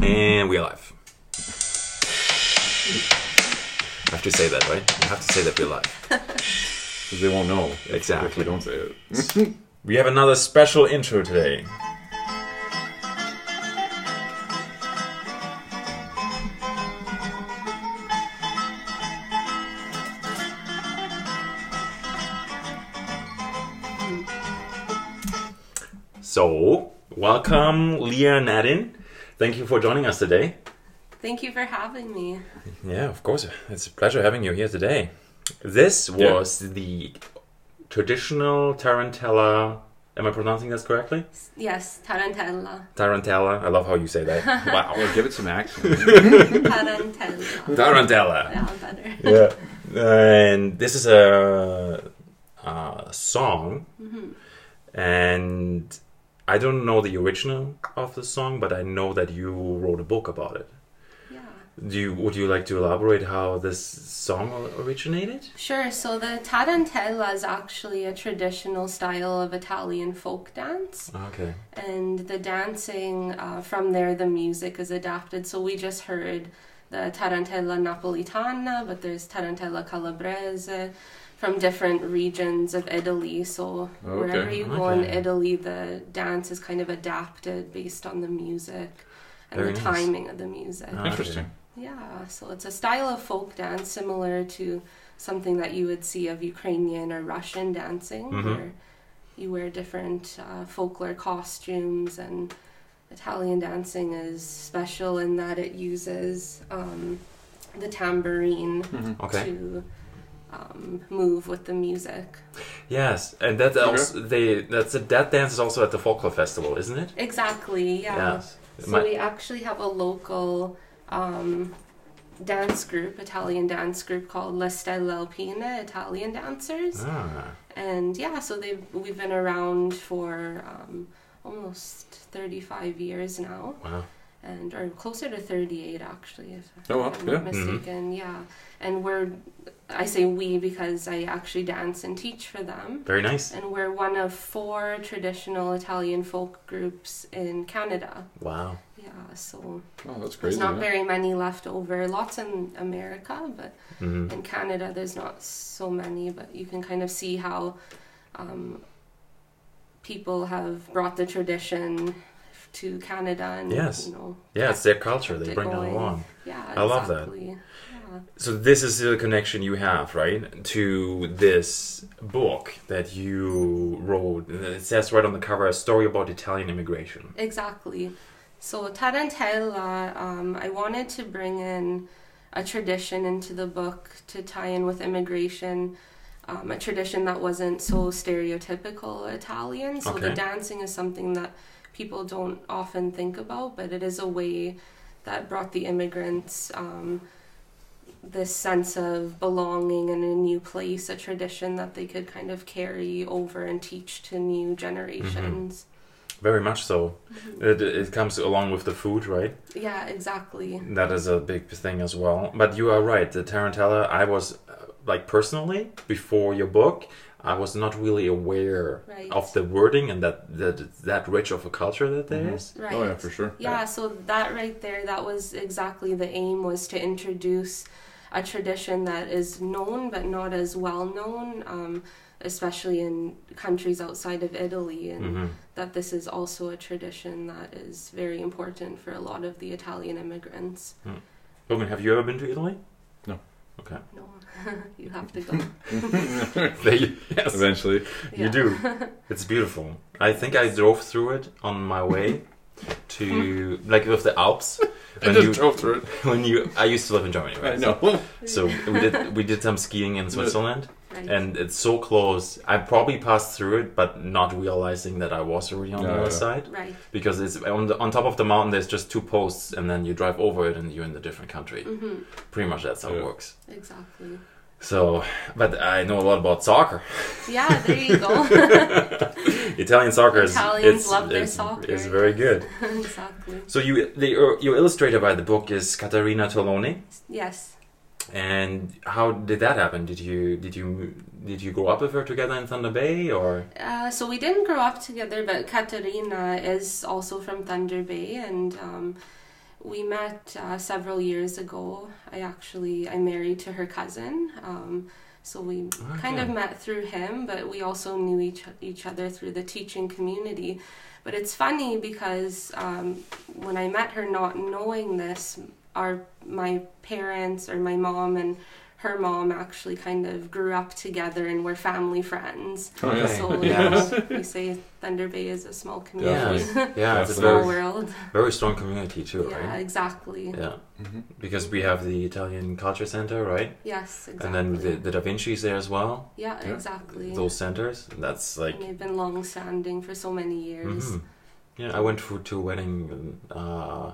And we are live. I have to say that, right? I have to say that we're live. Because they won't know Exactly. if we don't say it. We have another special intro today. So, welcome, Leah Nadin. Thank you for joining us today. Thank you for having me. Yeah, of course. It's a pleasure having you here today. This Yeah. was the traditional Tarantella. Am I pronouncing this correctly? Yes, Tarantella. Tarantella. I love how you say that. wow. Well, give it some accent. Tarantella. Tarantella. Yeah, better. Yeah. And this is a, a song, mm-hmm. and I don't know the original of the song, but I know that you wrote a book about it. Yeah. Do you, would you like to elaborate how this song originated? Sure, so the Tarantella is actually a traditional style of Italian folk dance. Okay. And the dancing, uh, from there, the music is adapted. So we just heard the Tarantella Napolitana, but there's Tarantella Calabrese from different regions of Italy. So Okay, wherever you go in. Italy, the dance is kind of adapted based on the music and Very the nice. timing of the music. Ah, Interesting. Yeah, so it's a style of folk dance similar to something that you would see of Ukrainian or Russian dancing, Mhm. where you wear different uh, folklore costumes. And Italian dancing is special in that it uses um, the tambourine Mhm. Okay. to um, move with the music. Yes, and that Okay. also they that's a, that dance is also at the folklore festival, isn't it? Exactly, yeah. Yes. So My- we actually have a local um, dance group, Italian dance group called Le Stelle Alpine Italian Dancers, ah, and yeah, so they have we've been around for um, almost thirty five years now, wow. And or closer to thirty eight actually, if Oh, wow, I'm yeah. not mistaken. Yeah, and we're I say we because I actually dance and teach for them. Very nice. And we're one of four traditional Italian folk groups in Canada. Wow. Yeah, so Oh, that's there's not yeah. very many left over. Lots in America, but hmm in Canada there's not so many. But you can kind of see how um, people have brought the tradition to Canada, and Yes. you know, Yeah, it's their culture. They it bring that going. along. Yeah, I love that. exactly. Yeah. So this is the connection you have, right, to this book that you wrote. It says right on the cover, a story about Italian immigration. Exactly. So Tarantella, um, I wanted to bring in a tradition into the book to tie in with immigration, um, a tradition that wasn't so stereotypical Italian. So the dancing is something that people don't often think about, but it is a way that brought the immigrants um, this sense of belonging in a new place, a tradition that they could kind of carry over and teach to new generations. Very much so. It, it comes along with the food, right? Yeah, exactly. That is a big thing as well. But you are right. The Tarantella, I was, uh, like, personally, before your book, I was not really aware Right. of the wording and that that that rich of a culture that there Mhm. is. Right. Oh, yeah, for sure. Yeah, so that right there, that was exactly the aim was to introduce a tradition that is known but not as well known, um, especially in countries outside of Italy, and hmm that this is also a tradition that is very important for a lot of the Italian immigrants. Logan, have you ever been to Italy? No. Okay. No, you have to go. There you, yes. Eventually. You do. It's beautiful. I think I drove through it on my way to like with the Alps. I When just you, drove through it. when you, I used to live in Germany, right? I know. So we did we did some skiing in Switzerland, Right. and it's so close. I probably passed through it, but not realizing that I was already on the other yeah. side right. because it's on the, on top of the mountain. There's just two posts, and then you drive over it, and you're in a different country. hmm Pretty much that's how it works. Exactly. So, but I know a lot about soccer. Yeah, there you go. Italian soccer is Italians it's, love their it's, soccer, It's very good. exactly. So you the your illustrator by the book is Caterina Tolone, Yes. And how did that happen? Did you did you did you grow up with her together in Thunder Bay or? Uh, so we didn't grow up together, but Caterina is also from Thunder Bay, and um, we met uh, several years ago. I actually I married to her cousin, um, so we kind of met through him. But we also knew each each other through the teaching community. But it's funny because um, when I met her, not knowing this, our my parents or my mom and her mom actually kind of grew up together and were family friends. Oh, So Okay. you Yeah. we say Thunder Bay is a small community, Yeah, yeah, it's a small very, world. very strong community too, Yeah, right? exactly. Yeah, Mhm. because we have the Italian Culture Center, right? Yes, exactly. And then the, the Da Vinci's there as well. yeah, Yeah. exactly. Those centers. That's like, and they've been long standing for so many years. mhm. yeah. I went for, to a wedding uh,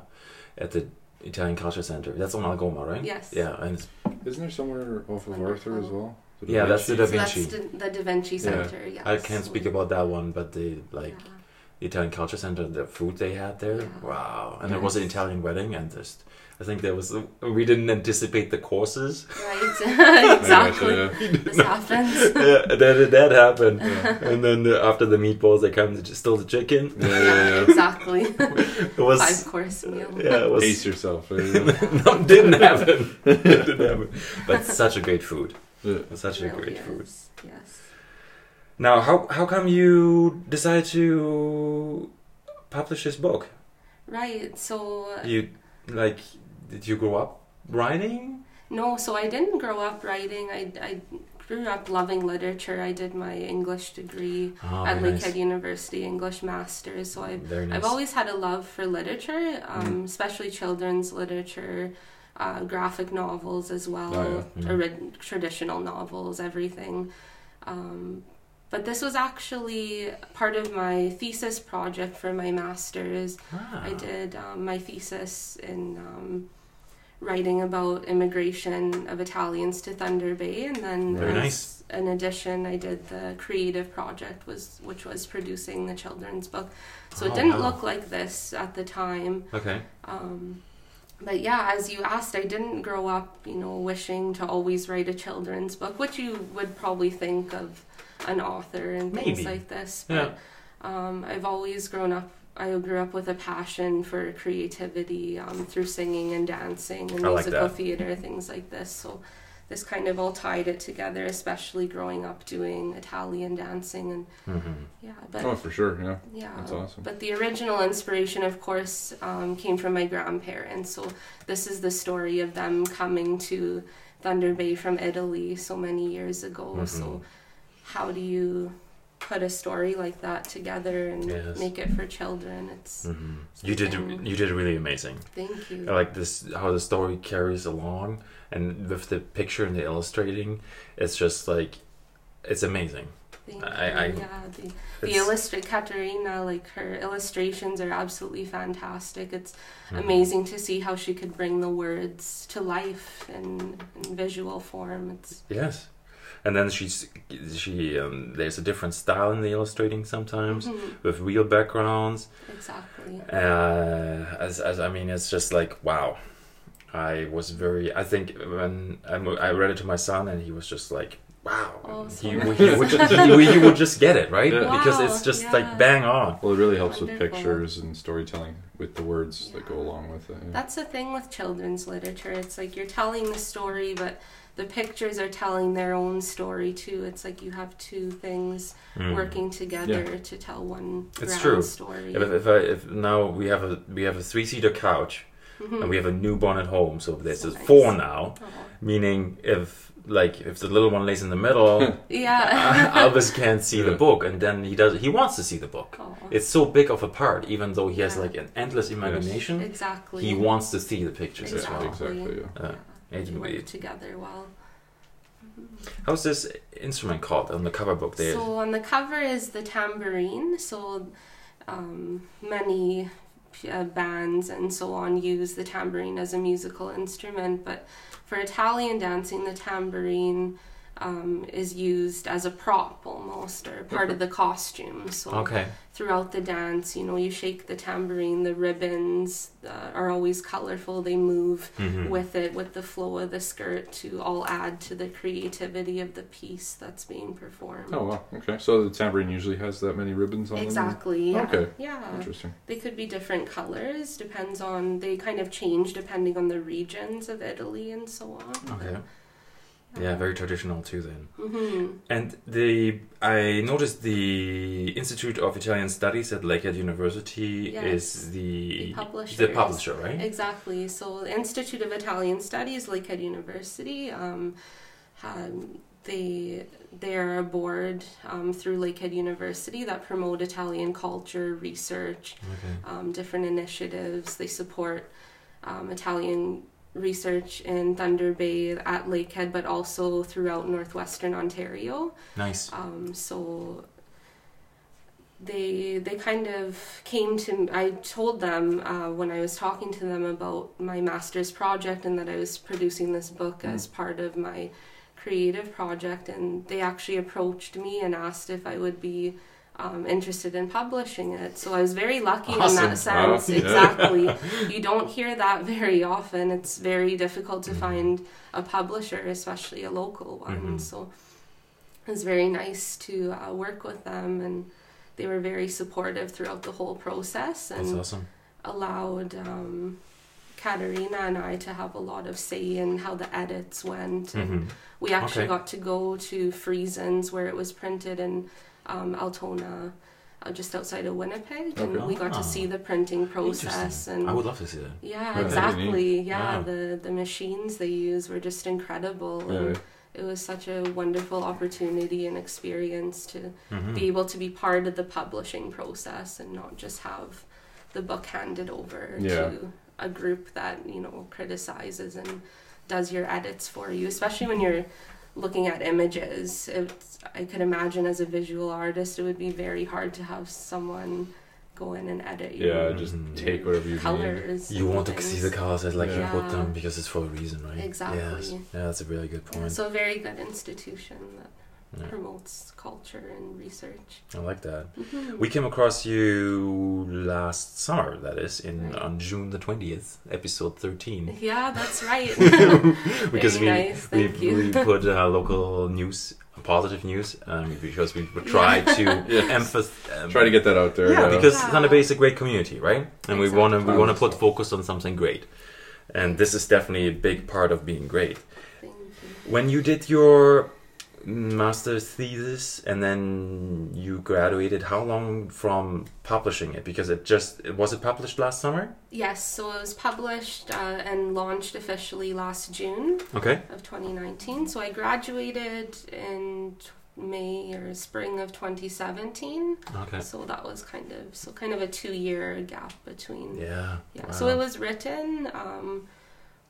at the Italian Culture Center. That's on Algoma, right? Yes. Yeah, and it's- Isn't there somewhere off of Arthur as well? The Yeah, that's the Vinci? Da So Vinci. that's the, the Da Vinci Yeah. Center. Yes. I can't speak about that one, but the like Yeah. the Italian Culture Center, the food they had there, Yeah. wow! And there was an Italian wedding, and just I think there was we didn't anticipate the courses. Right. exactly. Yeah. This happens. yeah, that that happened, and then the, after the meatballs, they come to, still the chicken. Yeah, Yeah, yeah, yeah. exactly. It was Five course meal. yeah, it was Pace yourself. eh? no, didn't happen. it didn't happen. But such a great food. Yeah. Such a Really great food. Yes. Now, how how come you decided to publish this book? Right. So You like did you grow up writing? no, so I didn't grow up writing. I, I grew up loving literature. I did my English degree Oh, at Lakehead nice. University English Masters. So I Very nice. I've always had a love for literature, um, Mm. especially children's literature, uh, graphic novels as well, Oh, yeah. Mm. ori- traditional novels, everything. Um, but this was actually part of my thesis project for my master's. Ah. I did um, my thesis in um, writing about immigration of Italians to Thunder Bay, and then Very nice. an addition, I did the creative project was which was producing the children's book. So it Oh, didn't wow. look like this at the time. Okay. Um, but yeah, as you asked, I didn't grow up, you know, wishing to always write a children's book, which you would probably think of an author and things Maybe. like this. Yeah. But um, I've always grown up. I grew up with a passion for creativity um, through singing and dancing and I musical that. theater, things like this. So this kind of all tied it together, especially growing up doing Italian dancing and hmm yeah. But Oh, for sure. Yeah. yeah, That's awesome. But the original inspiration, of course, um, came from my grandparents. So this is the story of them coming to Thunder Bay from Italy so many years ago. Mhm. So how do you put a story like that together and Yes. make it for children? It's hmm You did you did really amazing. thank you. I like this how the story carries along, and with the picture and the illustrating, it's just like it's amazing. Thank I- you. I- yeah, the, the illustrate Caterina, like her illustrations are absolutely fantastic. It's Mhm. amazing to see how she could bring the words to life in, in visual form. It's Yes, and then she's she um, there's a different style in the illustrating sometimes Mhm, with real backgrounds. exactly. Uh, as as I mean, it's just like wow. I was very. I think when I, I read it to my son, and he was just like, "Wow!" Oh, so he, nice. he, would just, he, he would just get it right Yeah. because it's just yeah. like bang on. Well, it really helps with pictures and storytelling with the words that go along with it. yeah. That's the thing with children's literature. It's like you're telling the story, but the pictures are telling their own story too. It's like you have two things Mm. working together to tell one It's grand true. story. If, if, I, if now we have a we have a three seater couch Mhm. and we have a newborn at home, so there's So a nice. four now. Oh. Meaning, if like if the little one lays in the middle, Yeah. Albus can't see the book, and then he does. He wants to see the book. Oh. It's so big of a part, even though he has like an endless imagination. exactly. He wants to see the pictures as well. exactly. Yeah. Uh, work together well. how's this instrument called on the cover book? There. So on the cover is the tambourine. So um, many uh, bands and so on use the tambourine as a musical instrument, but for Italian dancing, the tambourine um, is used as a prop almost or part of the costume. So Okay. throughout the dance, you know, you shake the tambourine, the ribbons uh, are always colorful. They move Mhm. with it, with the flow of the skirt to all add to the creativity of the piece that's being performed. Oh wow. Okay. So the tambourine usually has that many ribbons on them. Exactly. Yeah. Okay. Yeah. Interesting. They could be different colors, depends on they kind of change depending on the regions of Italy and so on. Okay. Yeah, very traditional too then. hmm And the I noticed the Institute of Italian Studies at Lakehead University Yes. is the The the publisher, right? Exactly. So the Institute of Italian Studies, Lakehead University, um, had, they they're a board um, through Lakehead University that promote Italian culture, research, Okay. um, different initiatives. They support um, Italian research in Thunder Bay at Lakehead, but also throughout northwestern Ontario. Nice. Um, so they they kind of came to I told them uh, when I was talking to them about my master's project and that I was producing this book as part of my creative project, and they actually approached me and asked if I would be. Um, interested in publishing it, so I was very lucky in that sense. Wow. Yeah. Exactly, you don't hear that very often. It's very difficult to Mhm. find a publisher, especially a local one. Mhm. So it was very nice to uh, work with them, and they were very supportive throughout the whole process and awesome. allowed um, Caterina and I to have a lot of say in how the edits went. And Mhm. we actually Okay. got to go to Friesens where it was printed in um, Altona. Uh, just outside of Winnipeg, and Okay. we got Ah. to see the printing process. And I would love to see that. yeah, Right. exactly. Yeah, Wow. the the machines they use were just incredible. and it was such a wonderful opportunity and experience to Mhm. be able to be part of the publishing process and not just have the book handed over Yeah. to a group that you know criticizes and does your edits for you especially when you're looking at images it's, i could imagine as a visual artist it would be very hard to have someone go in and edit your Yeah. Just Mhm. take whatever you need. colors You and want to see the colors as like you put them because it's for a reason, right? Exactly. Yes. Yeah, that's a really good Yeah, point. so a very good institution that Yeah. promotes culture and research I like that. Mhm. We came across you last summer, that is, in Right. on June the twentieth, episode thirteen. Yeah, that's right. because Very we nice, we, thank you. we put uh, local news, positive news, um, because we would try to Yes. emphasize. Um, Try to get that out there. yeah, uh, because Yeah. Thunder Bay is a great community, right? And we want to we want to put focus on something great, and this is definitely a big part of being great. Thank you. When you did your master's thesis and then you graduated, how long from publishing it? Because it just was it published last summer? Yes, so it was published uh, and launched officially last June Okay. of 2019. So I graduated in May or spring of 2017. Okay. So that was kind of so kind of a two year gap between. Yeah. Yeah. wow. So it was written, um,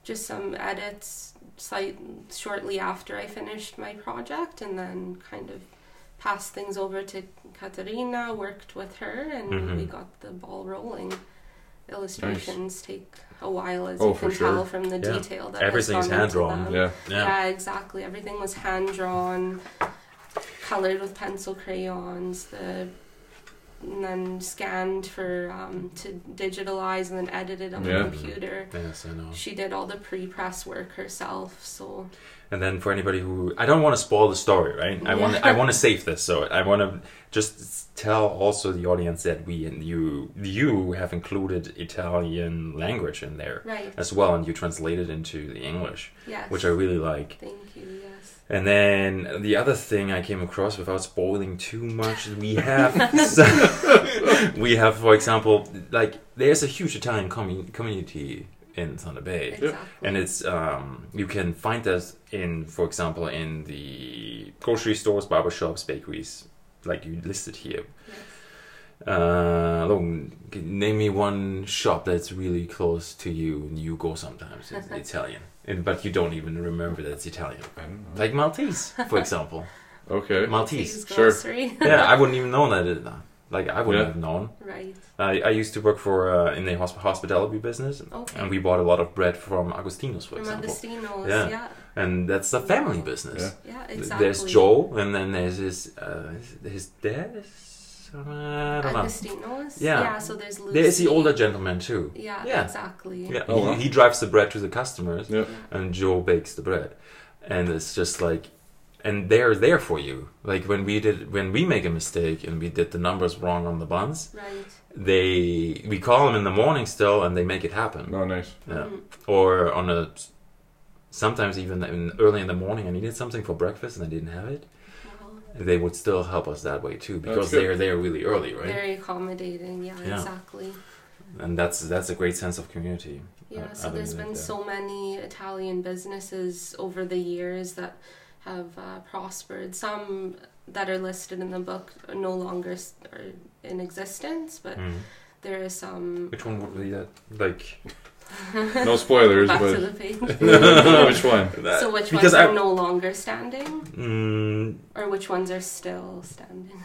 just some edits slight shortly after I finished my project, and then kind of passed things over to Caterina, worked with her, and Mhm. we got the ball rolling. Illustrations take a while, as Oh, you for can sure. tell from the Yeah. detail that Everything's has gone hand-drawn. them. yeah. Yeah. Yeah, exactly. Everything was hand drawn, colored with pencil crayons, the and then scanned for um, to digitalize and then edited on Yeah. the computer. Yes, I know. She did all the pre-press work herself, so And then for anybody who I don't want to spoil the story, right? I want Yeah. I want to save this, so I want to just tell also the audience that we and you you have included Italian language in there right, as well, and you translated into the English, yes. which I really like. Thank you. Yes. And then the other thing I came across without spoiling too much, we have we have, for example, like there's a huge Italian commu- community in Thunder Bay. Exactly. and it's um, you can find this in for example in the grocery stores barbershops bakeries like you listed here Yes. uh, name me one shop that's really close to you and you go sometimes it's italian and, but you don't even remember that it's italian I don't know. like maltese for example Okay. maltese Please sure. grocery. yeah i wouldn't even know that it, like i wouldn't Yeah. have known right. I, I used to work for uh, in the hosp- hospitality business Okay. and we bought a lot of bread from agostino's for From example Agostino's, Yeah. yeah. and that's a family business. Yeah. Yeah, exactly. There's Joe, and then there's his uh, his- his dad. Is, I don't know. Agostino's. Yeah. Yeah. So there's Lucy. There's the older gentleman too. Yeah, Yeah. exactly. Yeah, Oh, he, wow. he drives the bread to the customers, Yeah. and Joe bakes the bread, and it's just like, and they're there for you. Like when we did, when we make a mistake and we did the numbers wrong on the buns, Right. they we call them in the morning still, and they make it happen. Oh, nice. Yeah. Mhm. Or on a, sometimes even in, early in the morning, I needed something for breakfast and I didn't have it. Wow. They would still help us that way too because good. they're there really early, right? Very accommodating. Yeah, Yeah. exactly. And that's that's a great sense of community. Yeah, Uh, so there's been that. so many Italian businesses over the years that have uh, prospered. Some that are listed in the book are no longer are in existence, but Mm. there are some. Which one would be that? Like No spoilers, Back to but the page. which one? that. so which because ones are I- no longer standing, Mm, or which ones are still standing?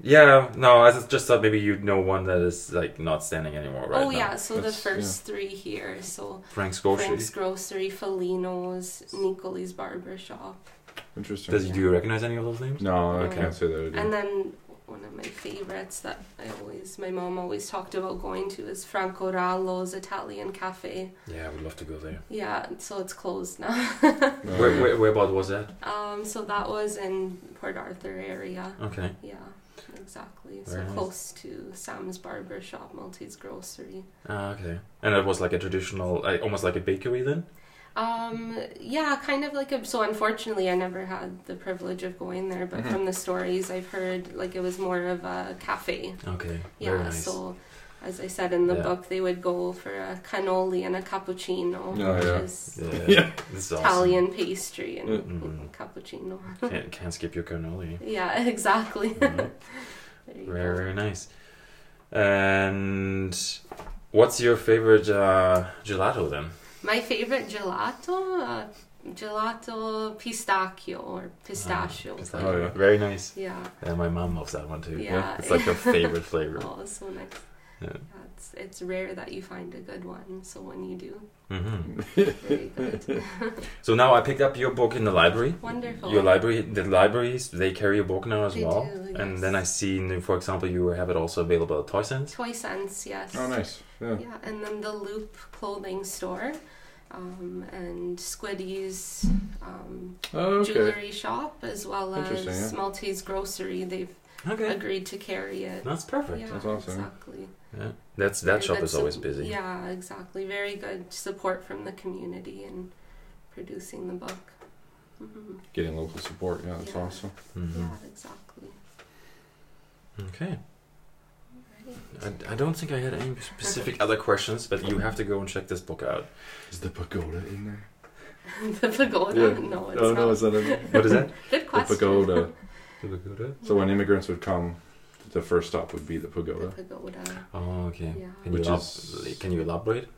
yeah, no, I just- just thought maybe you'd know one that is like not standing anymore right oh now. yeah, so the That's- first three here. So Frank's grocery. Frank's Grocery, Folino's, Nicoli's Barber Shop. Interesting. Does you do you recognize any of those names? No, I Okay. can't say that And then one of my favorites that I always, my mom always talked about going to is Franco Rallo's Italian Cafe. Yeah, I would love to go there. Yeah, so it's closed now. Where, where, where about was that? um, so that was in Port Arthur area. Okay. Yeah, exactly. So nice. close to Sam's Barber Shop, Maltese Grocery. Ah, okay. And it was like a traditional, like, almost like a bakery then? Um, yeah, kind of like a. So unfortunately, I never had the privilege of going there, but Mhm. from the stories I've heard, like it was more of a cafe. Okay. Yeah, Very nice. so as I said in the Yeah. book, they would go for a cannoli and a cappuccino, Oh, which yeah. is Yeah. Yeah. This awesome. Italian pastry and Mhm. cappuccino. Can't, can't skip your cannoli. Yeah, exactly. Mhm. Very, go. very nice. And what's your favorite uh, gelato then? My favorite gelato, uh, gelato pistachio or pistachio. It's pistachio. Oh, yeah. Very nice. yeah. Yeah, my mom loves that one too. Yeah. It's like her favorite flavor. Oh, it's so nice. Yeah. it's, it's rare that you find a good one, so when you do, hmm very good. So now I picked up your book in the library. Wonderful. Your library, the libraries, they carry a book now as They well. do, And then I see, for example, you have it also available at Toy Sense. Toy Sense, yes. Oh, nice. Yeah. Yeah, and then the Loop clothing store, um, and Squitti's um, Oh, okay. jewelry shop, as well as yeah. Maltese grocery. They've Okay, agreed to carry it. that's perfect. Yeah, That's awesome. exactly. Yeah, that's that Very shop good is always sup- busy. Yeah, exactly. Very good support from the community in producing the book. hmm Getting local support. Yeah, that's Yeah. awesome. Mhm. Yeah, exactly. Okay. Right. I, I don't think I had any specific other questions, but you have to go and check this book out. Is the pagoda in there? the pagoda? Yeah. No, it's oh, not. no, is that in there? What is that? Good The pagoda. the pagoda? So when immigrants would come, the first stop would be the The pagoda. pagoda. Oh, okay. Yeah. Can you, Which elab- is- can you elaborate?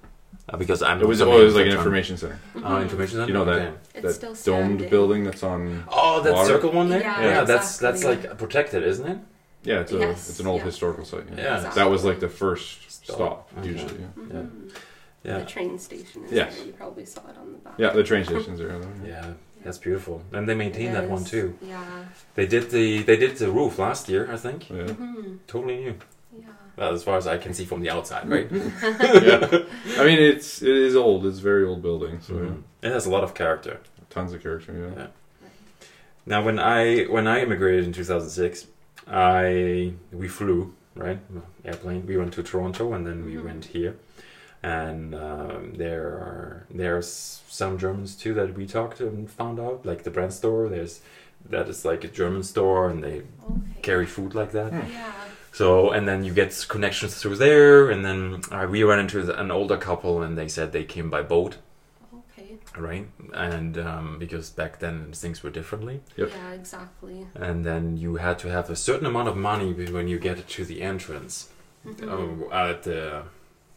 Uh, because I'm It was not always like an information center. term. Oh, Mhm. information. center? You know that- Okay. It's that still domed building that's on. Oh, that Water? circle one there. Yeah, that's that's like protected, isn't it? Yeah, it's a Yes, it's an old yeah. historical site. Yeah. Yeah. That was like the first Stop. stop, Okay. usually. Yeah. Mhm. Yeah. The train station is Yes. there. You probably saw it on the back. Yeah, the train stations are. there. Yeah, that's beautiful, and they maintain that one too. Yeah. They did the they did the roof last year, I think. Yeah. hmm Totally new. Yeah. Well, as far as I can see from the outside, right? yeah. I mean, it's it is old. It's a very old building, so Mhm. It has a lot of character. tons of character. Yeah. Yeah. Now, when I when I immigrated in 2006, I we flew right airplane. We went to Toronto and then we Mhm. went here, and um, there are there's some Germans too that we talked and found out like the brand store. There's that is like a German store and they Okay. carry food like that. Hmm. Yeah. So and then you get connections through there, and then uh, we ran into an older couple and they said they came by boat, Okay. Right? And um, because back then things were differently. Yep. Yeah, exactly. and then you had to have a certain amount of money when you get to the entrance Mhm. uh, at the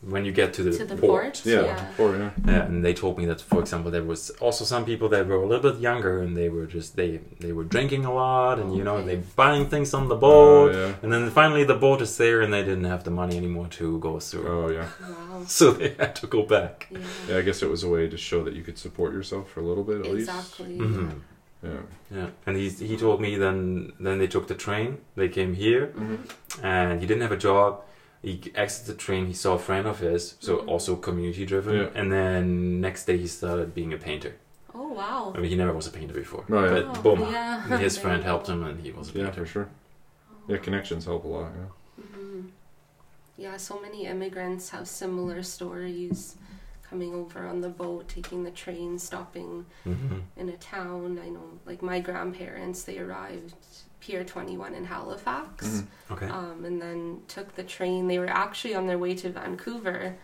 when you get to the, to the port. port. Yeah, yeah. Or, yeah. Yeah, and they told me that, for example, there was also some people that were a little bit younger, and they were just they they were drinking a lot, and you know Okay. they buying things on the boat, Oh, yeah. and then finally the boat is there, and they didn't have the money anymore to go through, Oh, yeah. Wow. so they had to go back. Yeah. Yeah, I guess it was a way to show that you could support yourself for a little bit at Exactly. Least. Yeah. Yeah, and he he told me then then they took the train, they came here, mm-hmm. and he didn't have a job. He exited the train. He saw a friend of his, so Mhm. also community driven, Yeah. and then next day he started being a painter. Oh wow. I mean, he never was a painter before, Oh, yeah. but Oh, boom, yeah. his friend helped him, and he was a Yeah, painter. for sure. Yeah, connections help a lot. Yeah. Mhm. Yeah, so many immigrants have similar stories coming over on the boat, taking the train, stopping hmm in a town. I know, like my grandparents, they arrived Pier 21 in Halifax Mhm. Okay. um, and then took the train. They were actually on their way to Vancouver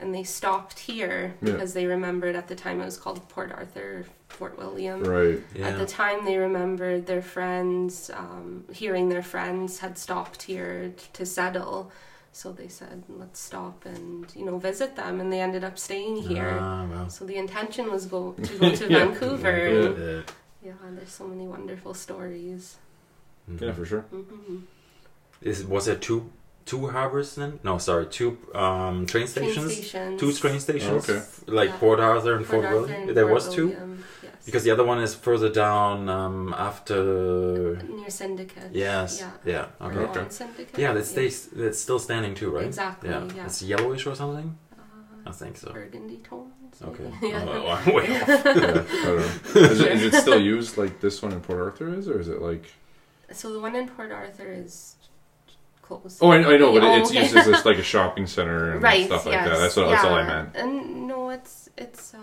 and they stopped here Yeah. because they remembered at the time it was called Port Arthur, Fort William. Right. yeah. At the time, they remembered their friends, um, hearing their friends had stopped here t- to settle. So they said, let's stop and, you know, visit them. And they ended up staying here. Ah, well. So the intention was go to go to Yeah. Vancouver. Yeah. And, yeah, there's so many wonderful stories. Mhm. Yeah, for sure. hmm Is was there two two harbors then? No, sorry, two um, train Train stations. stations. Two train stations. Oh, okay. Like Yeah. Port Arthur and Port Fort, William. and There Fort was two. William, Yes. Because the other one is further down um, after. near Syndicate. Yes. Yeah. Yeah. Or Okay. Okay. Syndicate. Yeah, that stays. That's still standing too, right? Exactly, yeah. It's yellowish or something. Uh, I think so. burgundy tones. Okay. maybe. Yeah. Oh, I'm way off. Yeah, I don't know. Is it, is it still used like this one in Port Arthur is, or is it like? So the one in Port Arthur is closed. Oh, I, I know, but Oh, it's okay. used as just like a shopping center and right. stuff like yes. that. That's what. That's all I meant. And no, it's it's uh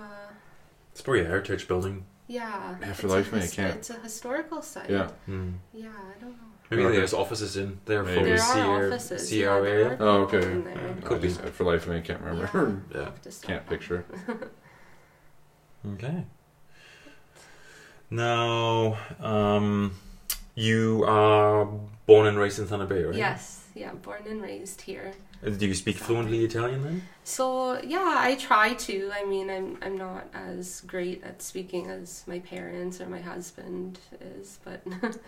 It's probably a heritage building. yeah. Yeah, it's for life, man, you his- can't- It's a historical site. Yeah. Hmm. Yeah, I don't know. Maybe Okay. there's offices in there for Maybe. the There CR, offices. CR yeah, area. Oh, okay. in. I Could be. just, for life, of me, I can't remember. Yeah. Have to stop Can't that. picture. Okay. Now, um, you are born and raised in Thunder Bay, right? Yes, yeah, born and raised here. Do you speak fluently Italian then? So yeah, I try to. I mean, I'm I'm not as great at speaking as my parents or my husband is, but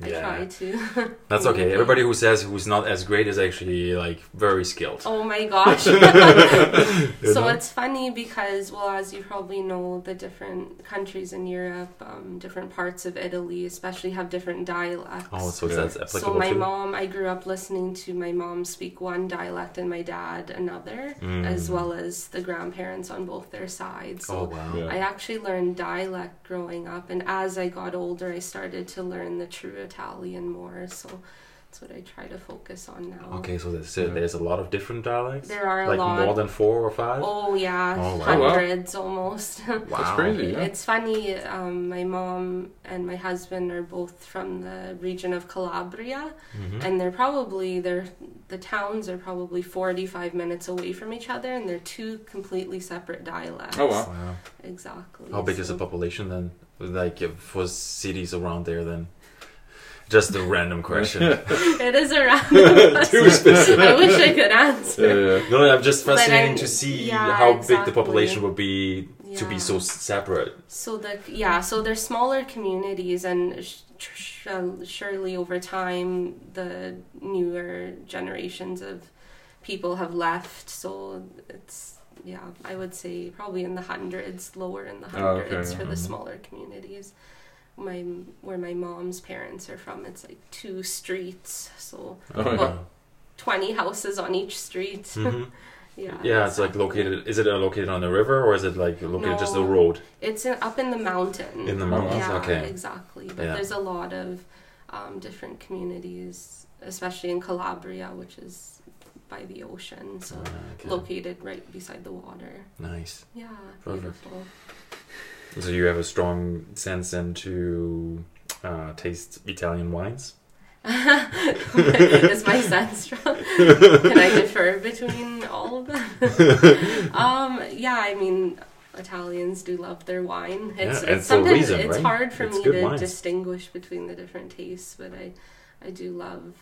I Yeah. try to. That's okay. Everybody who says who's not as great is actually like very skilled. Oh my gosh. So know? it's funny because, well, as you probably know, the different countries in Europe, um, different parts of Italy, especially have different dialects. Oh, so Yeah. that's so my too. mom, I grew up listening to my mom speak one dialect and my dad another, Mm. as well as the grandparents on both their sides. So Oh wow. Yeah. I actually learned dialect growing up, and as I got older, I started to learn the true Italian more. So that's what I try to focus on now. Okay, so there's, uh, there's a lot of different dialects. There are a like lot. more than four or five. Oh yeah, Oh, wow. hundreds almost. wow. That's crazy. Yeah. It's funny. Um, my mom and my husband are both from the region of Calabria, Mhm. and they're probably they're the towns are probably forty five minutes away from each other, and they're two completely separate dialects. Oh, wow. Wow. Exactly. How big is the population then? Like for cities around there then? Just a random question. It is a random Too specific. I wish I could answer. Yeah, yeah. No, I'm just fascinated I'm- to see yeah, how big the population would be to be so separate. So the yeah, so they're smaller communities, and sh- sh- uh, surely over time the newer generations of people have left. So it's yeah, I would say probably in the hundreds, lower in the Oh, okay, hundreds for yeah. the smaller communities. My where my mom's parents are from, it's like two streets, so Oh, yeah. Well, twenty houses on each street. Mhm. yeah, Yeah, it's like located. Is it uh, located on the river or is it like located just the road? It's in, up in the mountain. In the mountains, Yeah, okay. exactly. But Yeah. there's a lot of um, different communities, especially in Calabria, which is by the ocean, so Ah, okay. located right beside the water. Nice. Yeah, Perfect. beautiful. So you have a strong sense into uh, taste Italian wines. is my sense strong? Can I differ between all of them? um, yeah, I mean, Italians do love their wine. It's, Yeah, it's sometimes reason, it's right? hard for It's me to wines. distinguish between the different tastes, but I, I do love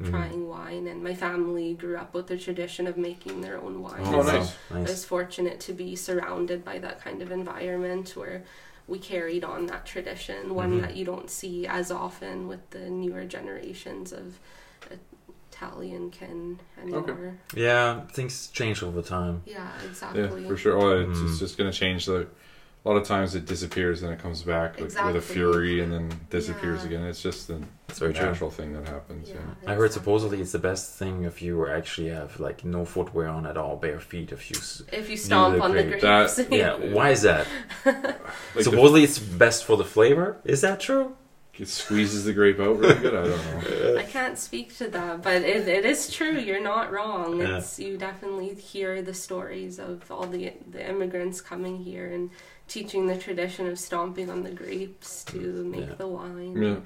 Mhm. trying wine. And my family grew up with the tradition of making their own wine. Oh, So nice. I was fortunate to be surrounded by that kind of environment where we carried on that tradition, one Mhm. that you don't see as often with the newer generations of Italian kin anymore. Yeah, things change over time. Yeah, exactly. Yeah, exactly. for sure. Oh, it's, Mm. it's just gonna change. The a lot of times it disappears and it comes back like, with a fury and then disappears Yeah. again. It's just the That's very true. natural thing that happens. Yeah, Yeah. I heard supposedly it's the best thing if you actually have like no footwear on at all, bare feet. If you, If you stomp the on the grape. grapes. That- yeah, why is that? Like the- supposedly it's best for the flavor. Is that true? it squeezes the grape out really good. I don't know. I can't speak to that, but it, it is true. You're not wrong. Yeah. It's you definitely hear the stories of all the the immigrants coming here and teaching the tradition of stomping on the grapes to make Yeah. the wine. Yeah,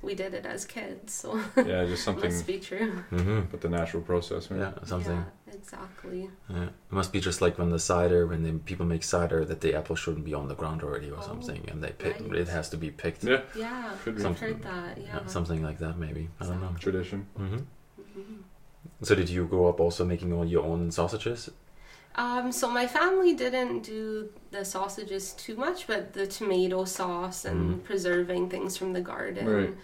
We did it as kids, so yeah, just something. must be true. Mm-hmm. But the natural process. maybe. Yeah, something. Yeah, exactly. Yeah. It must be just like when the cider, when the people make cider, that the apple shouldn't be on the ground already or Oh, something, and they pick. right. It has to be picked. Yeah, Yeah, Could be. I've Something- heard that. Yeah. Yeah, something like that, maybe. I don't know. tradition. hmm Mhm. So did you grow up also making all your own sausages? Um, so my family didn't do the sausages too much, but the tomato sauce and Mm. preserving things from the garden, Right.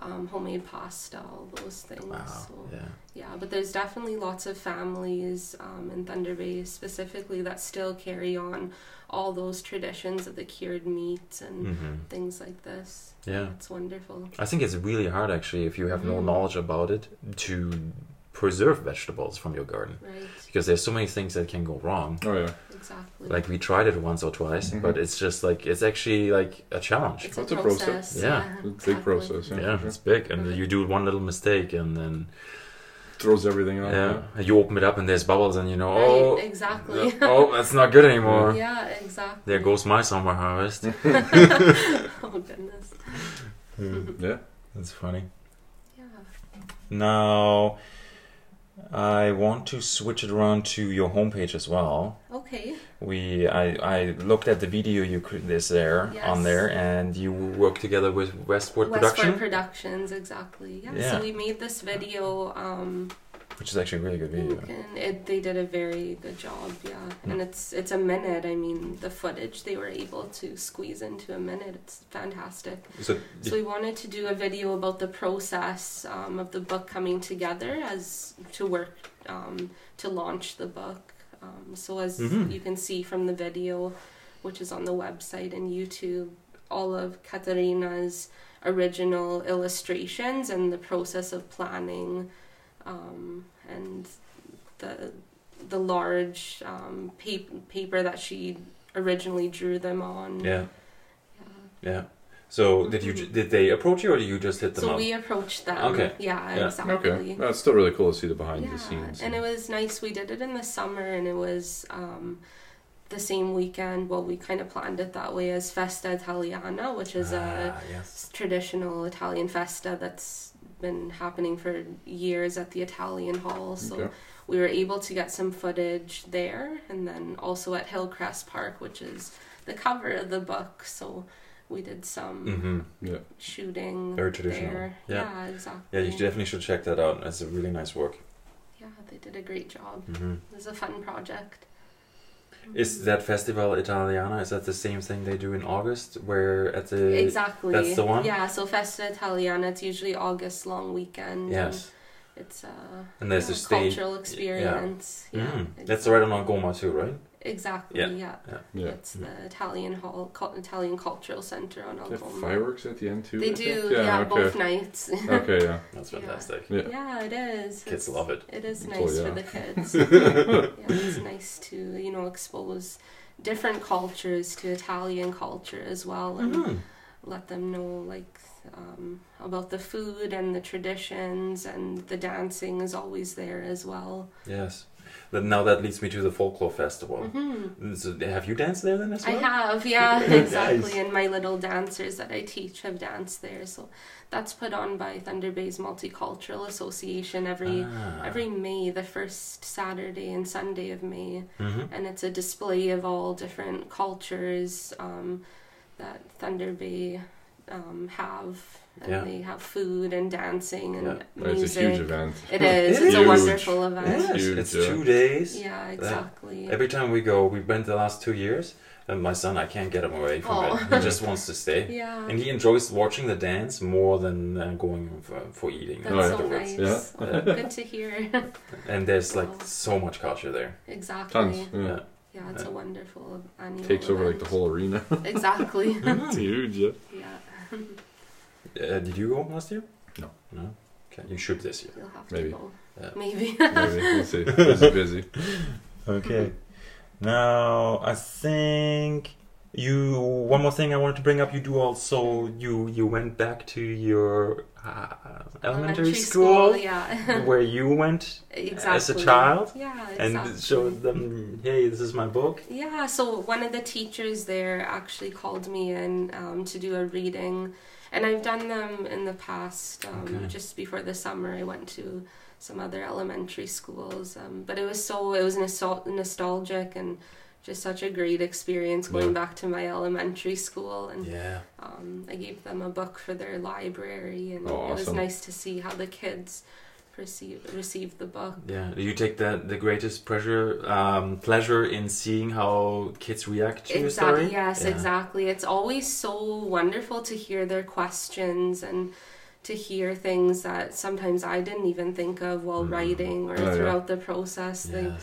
um, homemade pasta, all those things. Wow. So, Yeah. yeah, but there's definitely lots of families um, in Thunder Bay specifically that still carry on all those traditions of the cured meats and hmm things like this. Yeah. It's wonderful. I think it's really hard actually if you have no Mhm. knowledge about it to preserve vegetables from your garden Right, because there's so many things that can go wrong. Oh yeah, exactly. Like we tried it once or twice, Mhm. but it's just like it's actually like a challenge. it's That's a a process. process. Yeah. It's a big process. Yeah, Yeah, for it's big, and you do one little mistake, and then throws everything out. yeah, you open it up and there's bubbles, and you know, Right, oh, exactly. yeah, oh, that's not good anymore. Yeah, exactly. There goes my summer harvest. oh goodness. Yeah. That's funny. Yeah. Now, I want to switch it around to your homepage as well. Okay. We, I, I looked at the video you cre- this there on there, and you work together with Westport Westport Production, Productions, exactly. Yeah. Yeah. So we made this video. Um, which is actually a really good video. and it, they did a very good job. Yeah. And it's it's a minute. I mean, the footage they were able to squeeze into a minute. It's fantastic. So, So we wanted to do a video about the process um, of the book coming together as to work um, to launch the book. Um, so as Mhm. you can see from the video, which is on the website and YouTube, all of Caterina's original illustrations and the process of planning um, and the the large um, pa- paper that she originally drew them on. yeah, Yeah. yeah. So did you? Did they approach you, or did you just hit them So up? we approached them. Okay. Yeah, Yeah. exactly. Okay. That's still really cool to see the behind yeah, the scenes. and it was nice. We did it in the summer, and it was um, the same weekend. Well, we kind of planned it that way as Festa Italiana, which is a Ah, yes. traditional Italian festa that's been happening for years at the Italian Hall. So Okay. we were able to get some footage there, and then also at Hillcrest Park, which is the cover of the book. So we did some hmm Yeah. shooting Very traditional. there. Yeah. yeah, exactly. Yeah, you definitely should check that out. It's a really nice work. Yeah, they did a great job. hmm It was a fun project. Is that Festival Italiana? Is that the same thing they do in August? Where at the exactly? that's the one? Yeah, so Festa Italiana. It's usually August long weekend. yes, it's a and there's yeah, the stage. cultural experience. Yeah, Mm. exactly. That's right on Goma too, right? Exactly. Yeah. Yeah. Yeah. It's the Italian Hall, Italian Cultural Center on They have Algoma. fireworks at the end too. They I think? do, yeah, okay. both nights. okay, yeah. That's fantastic. Yeah. yeah, it is. Kids It's- love it. It is Oh, nice yeah. for the kids. yeah, it's nice to you know expose different cultures to Italian culture as well, and Mhm. let them know like um, about the food and the traditions, and the dancing is always there as well. Yes. Then now that leads me to the folklore festival. hmm So have you danced there then as well? I have, yeah, Nice. exactly. And my little dancers that I teach have danced there. So that's put on by Thunder Bay's Multicultural Association every Ah. every May, the first Saturday and Sunday of May, Mhm. and it's a display of all different cultures um, that Thunder Bay um, have and Yeah. they have food and dancing and Yeah. It's music. a huge event. It is. It it's a wonderful event. Yes, Huge, it's yeah. two days. Yeah, exactly. Every time we go, we went the last two years, and my son, I can't get him away from Oh. it. He just wants to stay. yeah. And he enjoys watching the dance more than uh, going for, for eating That's so afterwards. nice. Yeah. Good to hear. And there's like Wow. so much culture there. exactly. Tons. Yeah. Yeah. Yeah, it's a wonderful annual Takes over like the whole arena. Exactly. it's huge. Yeah. yeah, Uh, did you go last year? No. No. Okay, you should this year. you'll have Maybe. to go. Yeah. Maybe. Maybe we'll see. Busy, busy. Okay. now I think you. One more thing I wanted to bring up. You do also. You you went back to your uh, elementary, school, yeah. where you went exactly. as a child Yeah, exactly. and exactly. showed them, "Hey, this is my book." Yeah, so one of the teachers there actually called me in um, to do a reading, and I've done them in the past. Um, Okay. Just before the summer, I went to some other elementary schools, um, but it was so it was nostal- nostalgic and just such a great experience going Yeah. back to my elementary school and Yeah. um, I gave them a book for their library, and Oh, it was nice to see how the kids perceive received the book. Yeah. Do you take that the greatest pleasure um, pleasure in seeing how kids react to your story? Yes, Yeah. exactly. It's always so wonderful to hear their questions and to hear things that sometimes I didn't even think of while Mm. writing or Oh, yeah. throughout the process. The Yes.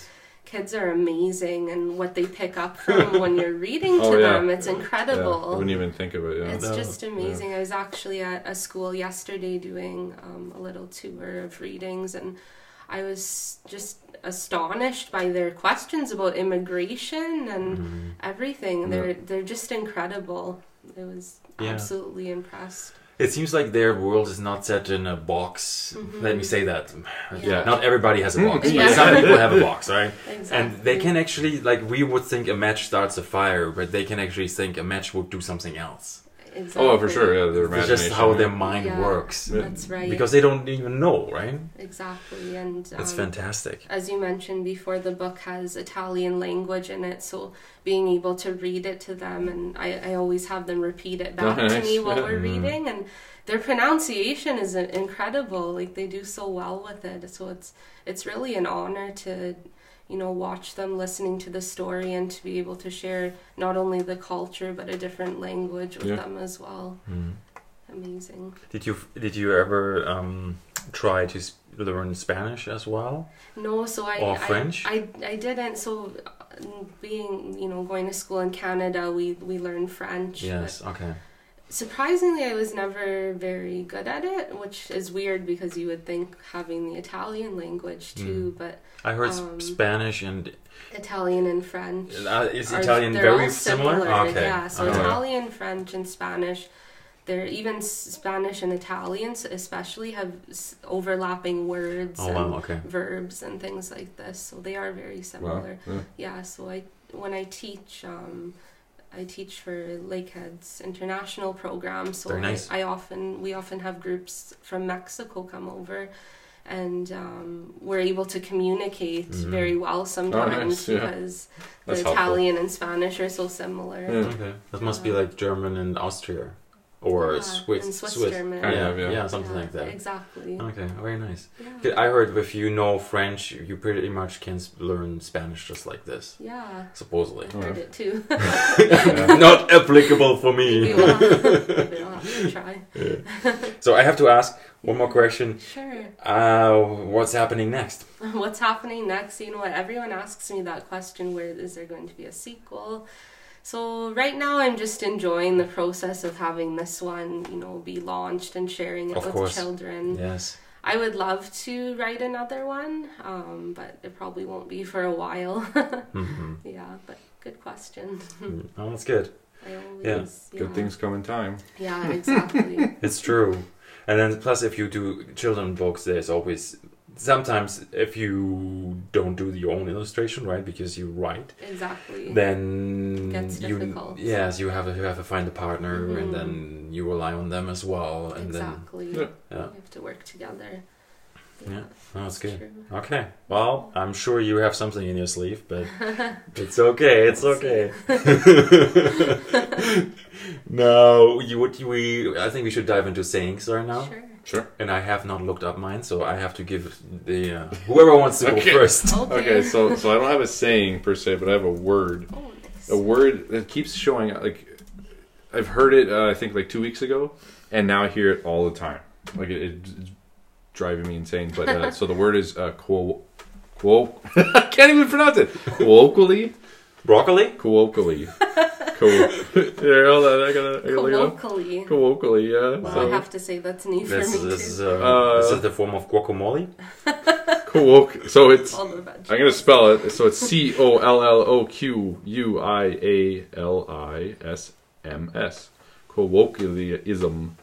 Kids are amazing, and what they pick up from when you're reading to Oh, yeah. them, it's Yeah, I incredible. wouldn't even think of it. Yeah. It's No, just amazing. I was actually at a school yesterday doing um, a little tour of readings, and I was just astonished by their questions about immigration and Mm. everything. They're they're just incredible. I was Yeah. absolutely impressed. It seems like their world is not set in a box. Mhm. Let me say that. Yeah. Not everybody has a box. Mm, but yeah. Some people have a box, right? Exactly. And they can actually, like, we would think a match starts a fire, but they can actually think a match would do something else. Exactly. Oh, for sure. Yeah, their It's imagination. just how their mind Yeah. works. That's right. Because they don't even know, right? exactly, and That's um, fantastic. as you mentioned before, the book has Italian language in it, so being able to read it to them, and I, I always have them repeat it back Oh, to me while Yeah. we're Mhm. reading, and their pronunciation is incredible. Like they do so well with it, so it's it's really an honor to, you know, watch them listening to the story and to be able to share not only the culture but a different language with Yeah. them as well. Mm. Amazing. Did you did you ever um, try to learn Spanish as well? No, so I Or I- French? I, I didn't. So, uh, being you know going to school in Canada, we we learned French. Yes. Okay. But surprisingly, I was never very good at it, which is weird because you would think having the Italian language too, but I heard Um, Spanish and Italian and French. uh, is are- Italian they're very all similar? Okay. Yeah, so okay. Italian, French, and Spanish. They're even Spanish and Italians, especially, have overlapping words Oh and wow. Okay. verbs and things like this. So they are very Wow. similar. Yeah. Yeah, so I when I teach, um, I teach for Lakehead's international program. So Very nice. I, I often we often have groups from Mexico come over, and um, we're able to communicate Mhm. very well sometimes yeah. because the helpful. Italian and Spanish are so similar. Yeah. Okay. That must be like German and Austria, or Yeah, Swiss. and Swiss, Swiss. German. Kind Yeah, of, yeah. yeah, something Yeah, like that. Exactly. Okay, very nice. Yeah. I heard if you know French, you pretty much can learn Spanish just like this, Yeah, supposedly. I heard it too. Not applicable for Maybe me. we'll maybe we'll try. So I have to ask one more question. Sure. Uh, what's happening next? What's happening next? You know what? Everyone asks me that question where is there going to be a sequel? So, right now, I'm just enjoying the process of having this one, you know, be launched and sharing it Of with course. children. Yes. I would love to write another one, um, but it probably won't be for a while. hmm yeah, but good question. Oh, that's good. Always, Yeah. yeah. Good things come in time. Yeah, exactly. It's true. And then plus, if you do children books, there's always sometimes if you don't do your own illustration, right? Because you write, exactly. then Gets you difficult. yes, you have to, you have to find a partner, Mhm. and then you rely on them as well, and exactly. Yeah. Yeah. We have to work together. Yeah. Oh, that's good. True. Okay. Well, I'm sure you have something in your sleeve, but it's okay. It's okay. no, you would. We. I think we should dive into sayings right now. Sure. Sure. And I have not looked up mine, so I have to give the uh, whoever wants to Okay. go first. Okay. Okay, so so I don't have a saying per se, but I have a word. Oh, nice. A word that keeps showing up. Like I've heard it. Uh, I think like two weeks ago, and now I hear it all the time. Like it, it's driving me insane. But uh, so the word is uh, quo. Quo. I can't even pronounce it. Colloquially. Broccoli. Colloquially. Co- Here, hold on. I gotta. I gotta look it up. Colloquially. Colloquially, yeah. Well, so, I have to say that's new for This, me this, is, too. uh, Uh, this is the form of guacamole. colloq- So it's. All the. I'm gonna spell it. So it's C O L L O Q U I A L I S M S. Colloquialism.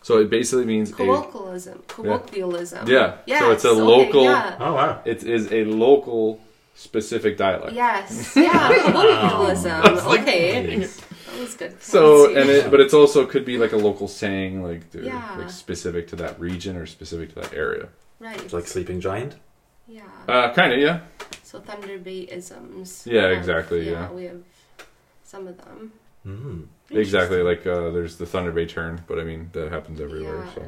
So it basically means a, Colloquialism. Colloquialism. Yeah, so Yes, it's a okay, local- Yeah. Oh wow. it is a local specific dialect. Yes. Yeah. Colloquialism. like- okay. Yes. That was good. So and it, but it's also could be like a local saying, like they're, Yeah. like specific to that region or specific to that area. right. It's like sleeping giant. yeah. Uh, kind of, yeah. so Thunder Bay isms. Yeah, have- exactly, yeah. We have some of them. Mm. Exactly. Like uh, there's the Thunder Bay turn, but I mean that happens everywhere. Yeah. So,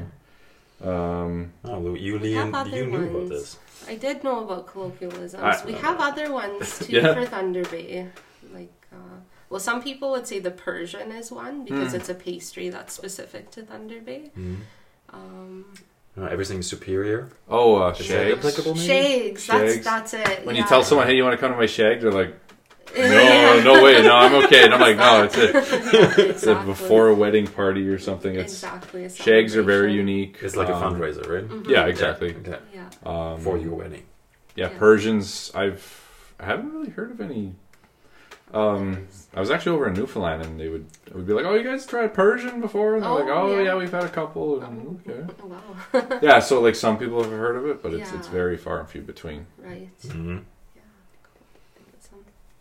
um, Oh, Lou, you, We Liam, you knew about this. I did know about colloquialisms. I- we have other ones too Yeah. for Thunder Bay. Like, uh, well, some people would say the Persian is one because Mm. it's a pastry that's specific to Thunder Bay. Mm. Um, Uh, everything's superior. oh, uh, Is that shags. applicable? maybe? shags, that's Shags. that's it. When yeah. you tell someone, "Hey, you want to come to my shag?" They're like, "No, Yeah. no way, no, I'm okay." And I'm like, "No, it's a, Yeah, it's a before a wedding party or something." It's exactly. a shags are very unique. It's like a Um, fundraiser, right? Mhm. Yeah, exactly. Okay. Yeah. Um, For your wedding. yeah, Yeah. Persians. I've I haven't really heard of any. Um, I was actually over in Newfoundland, and they would would be like, "Oh, you guys tried Persian before?" And they're like, Oh, "Oh, yeah. yeah. we've had a couple." Oh, And, okay. wow. Yeah, so like some people have heard of it, but it's it's very far and few between. right. hmm Yeah. Colloquialism.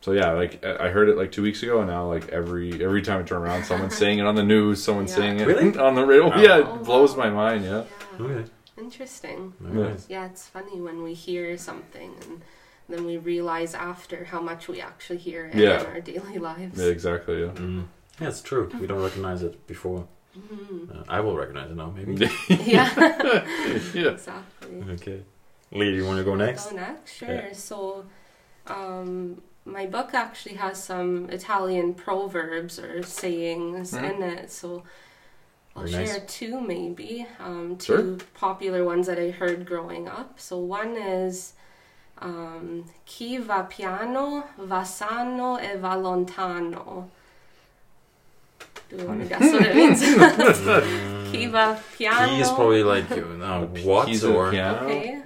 So yeah, like I I heard it like two weeks ago, and now like every every time I turn around, someone's saying it on the news, someone's Yeah. saying it Really? on the radio. Oh. Yeah, it Oh, blows wow. my mind. Yeah. Yeah. Okay. Interesting. Nice. Yeah, it's funny when we hear something and then we realize after how much we actually hear it Yeah. in our daily lives. Yeah, exactly. Yeah. Mm. Yeah, it's true. We don't recognize it before. Mhm. Uh, I will recognize it now, maybe. yeah, yeah. exactly. okay. Lee, do you want to go next? Go next, sure. Yeah. So, um, my book actually has some Italian proverbs or sayings Mhm. in it. So, I'll Very nice. share two maybe. Um, Sure. two popular ones that I heard growing up. So, one is um, Chi va piano, va sano e va lontano. Do you want to guess what it means? Mm. Chi va piano. Key is probably like uh, what Keys or piano. Okay.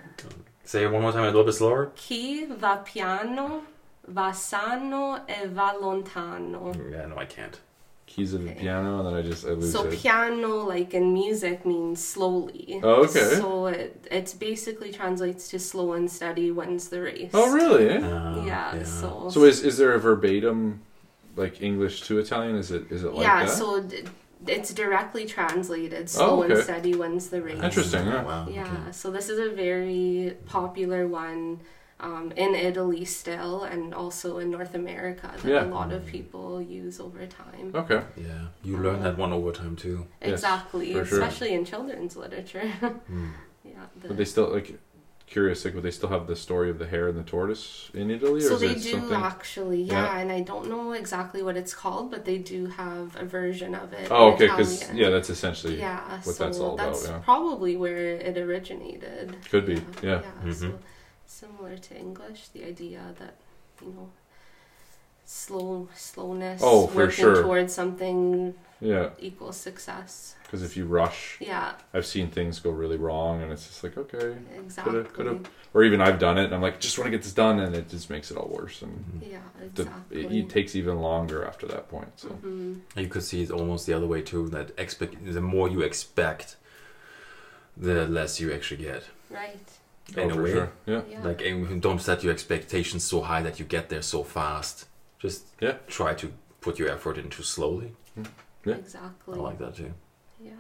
say it one more time a little bit slower. Chi va piano, va sano e va lontano. Yeah, no, I can't. Keys of the Okay. piano, and then I just I lose So it. piano, like in music, means slowly. Oh, okay. So it it basically translates to slow and steady wins the race. oh, really? eh? Uh, Yeah. So. So is is there a verbatim like English to Italian? Is it is it like yeah. that? So d- it's directly translated. Slow Oh, and steady wins the race. Interesting, Oh, yeah. wow. Yeah, okay. so this is a very popular one um, in Italy still, and also in North America that Yeah. a lot of people use over time. okay. Yeah, you learn that one over time too. Yes, exactly, sure. especially in children's literature. Mm. yeah, the- But they still like curious. Like, would they still have the story of the hare and the tortoise in Italy, or so is they it do something? actually, yeah, Yeah. and I don't know exactly what it's called, but they do have a version of it. Oh, okay. Because yeah, that's essentially yeah, what so that's all about, yeah. probably where it originated. could be. Yeah. Yeah, Mhm. so similar to English, the idea that you know, slow slowness, Oh, for working sure. towards something Yeah. equals success. Because if you rush, Yeah, I've seen things go really wrong, and it's just like okay, exactly. coulda- or even I've done it, and I'm like, just want to get this done, and it just makes it all worse, and Mhm. Yeah, the, exactly. it, it takes even longer after that point. So hmm You could see it almost the other way too. That expect the more you expect, the less you actually get. Right. In Oh, a way, sure. Yeah. Yeah. like and don't set your expectations so high that you get there so fast. Just Yeah. try to put your effort into slowly. Yeah. Exactly. I like that too. Yeah.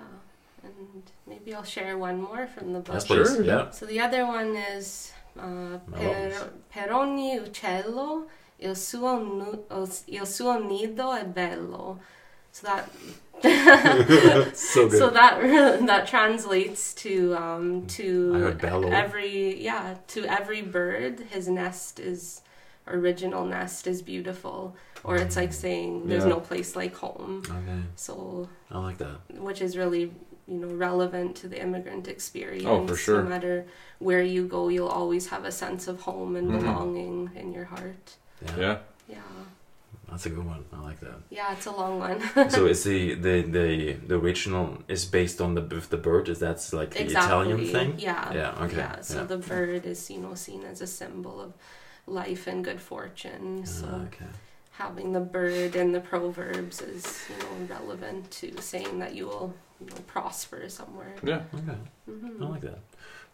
And maybe I'll share one more from the book. Yes, please. Sure, Yeah. So the other one is uh, per, per ogni uccello il suo, nu- il suo nido è bello. So that So good. so that that translates to um, to every yeah to every bird his nest is original nest is beautiful or it's like saying there's Yeah. no place like home okay. so I like that. which is really you know relevant to the immigrant experience Oh, for sure. no matter where you go you'll always have a sense of home and Mhm. belonging in your heart Yeah. Yeah. yeah That's a good one. I like that. yeah it's a long one so is the, the the the original is based on the with the bird? Is that's like the Italian thing? yeah Yeah. Okay. Yeah, so yeah. the bird is you know seen as a symbol of life and good fortune. So Ah, okay. having the bird in the proverbs is you know relevant to saying that you will you know, prosper somewhere. Yeah. Okay. hmm I like that.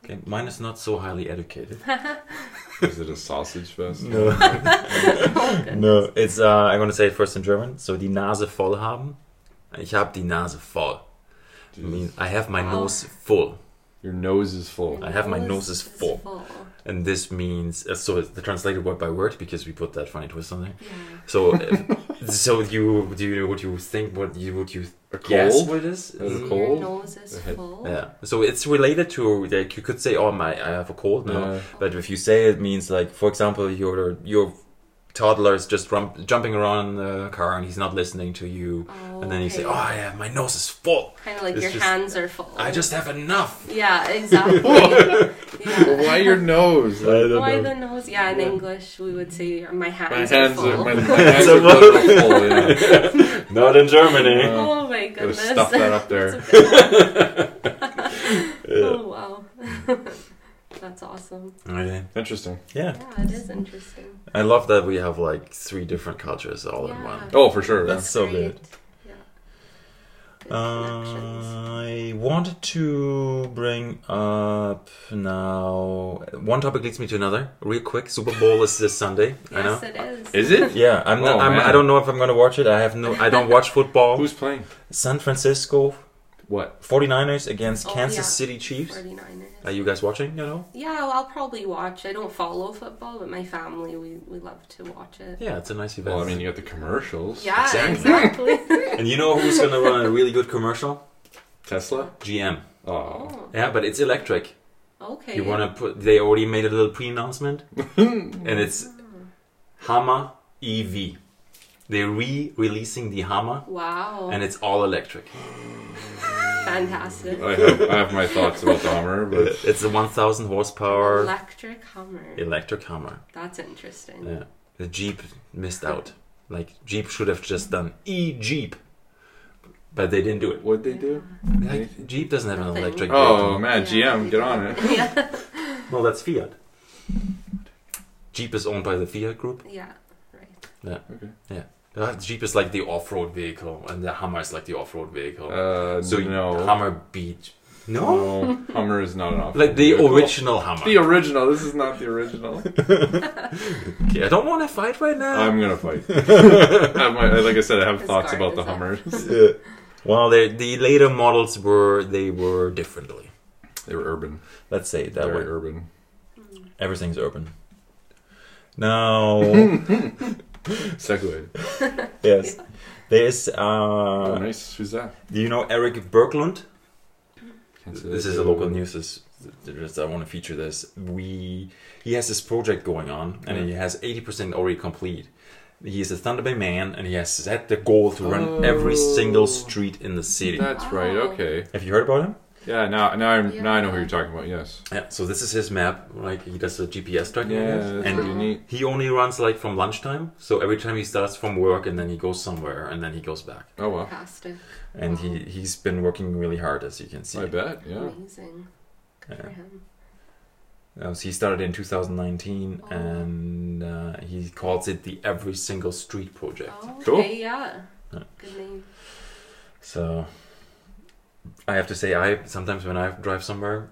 Okay. Mine is not so highly educated. Is it a sausage fest? No. no. It's uh I'm gonna say it first in German. So die Nase voll haben. Ich habe die Nase voll. I mean I have my Wow. nose full. Your nose is full. I have my nose is full. And this means uh, so it's the translated word by word because we put that funny twist on there. Yeah. So, uh, so you do you would you think what you would you A guess cold? what it is? Is it Your nose is full. Yeah. So it's related to like you could say, oh my, I have a cold now. Yeah. But if you say it means like, for example, your your toddler is just rump- jumping around in the car and he's not listening to you, Oh, and then you say, oh yeah, my nose is full. kind of like it's your just- hands are full. I just have enough. yeah, exactly. yeah. Why your nose? I don't Why know. the nose? Yeah, in Yeah. English we would say my My hands, hands are are, my, my hands are full. Yeah. Not in Germany. Uh, oh my Gotta goodness. stuff that up there. That's oh wow. That's awesome. Okay. Interesting. Yeah. Yeah, it is interesting. I love that we have like three different cultures all in Yeah. one. Oh, for sure. That's so great. good. Yeah. Good uh, connections. I wanted to bring up now. One topic leads me to another. Real quick, Super Bowl is this Sunday. I know. Yes, it is. Is it? Yeah, I'm. Not, Oh, I'm. I don't know if I'm gonna watch it. I have no. I don't watch football. Who's playing? San Francisco What? 49ers against Oh, Kansas yeah. City Chiefs. 49ers. Are you guys watching? You know? Yeah, well, I'll probably watch. I don't follow football, but my family we, we love to watch it. Yeah, it's a nice event. Well, I mean, you got the commercials. Yeah, Exactly. exactly. and you know who's gonna run a really good commercial? Tesla. GM. Oh. oh, Yeah, but it's electric. okay. You wanna put? They already made a little pre-announcement, and it's Hummer EV. They're re-releasing the Hummer, Wow. and it's all electric. Fantastic. I have, I have my thoughts about the Hummer, but It's a 1,000 horsepower Electric Hummer. electric Hummer. That's interesting. Yeah, the Jeep missed out. Like Jeep should have just done e Jeep, but they didn't do it. what'd they do? Like, Jeep doesn't have an Nothing. electric. Oh vehicle. man, Yeah. GM, get on it. yeah. well, that's Fiat. Jeep is owned by the Fiat Group. Yeah. Right. Yeah. Okay. Uh, Jeep is like the off-road vehicle, and the Hummer is like the off-road vehicle. Uh, so no. Hummer beat. No, No, Hummer is not an off. like the original Hummer. The original. This is not the original. Okay, I don't want to fight right now. I'm gonna fight. I have like I said, I have His thoughts about the. Hummers. Yeah. Well, the the later models were they were differently. They were urban. Let's say that Very way. urban. Everything's urban. Now, Segway. yes, there's. Oh, Uh, nice. Who's that? Do you know Eric Berglund? This is a local news. This, this- I want to feature this. We he has this project going on, and he has eighty percent already complete. He is a Thunder Bay man, and he has set the goal to run every Oh. single street in the city. That's right. Okay. Have you heard about him? Yeah. Now, now, I'm, now I know who you're talking about. Yes. Yeah. So this is his map. Like he does a GPS tracking. Yeah, that's and pretty neat. he only runs like from lunchtime. So every time he starts from work, and then he goes somewhere, and then he goes back. Oh wow. Fantastic. And he he's been working really hard, as you can see. I bet. Yeah. Amazing. Good Yeah. for him. Uh, so he started in 2019, Oh. and uh, he calls it the Every Single Street Project. Oh, okay, Cool. yeah. Yeah. Good name. So I have to say, I sometimes when I drive somewhere,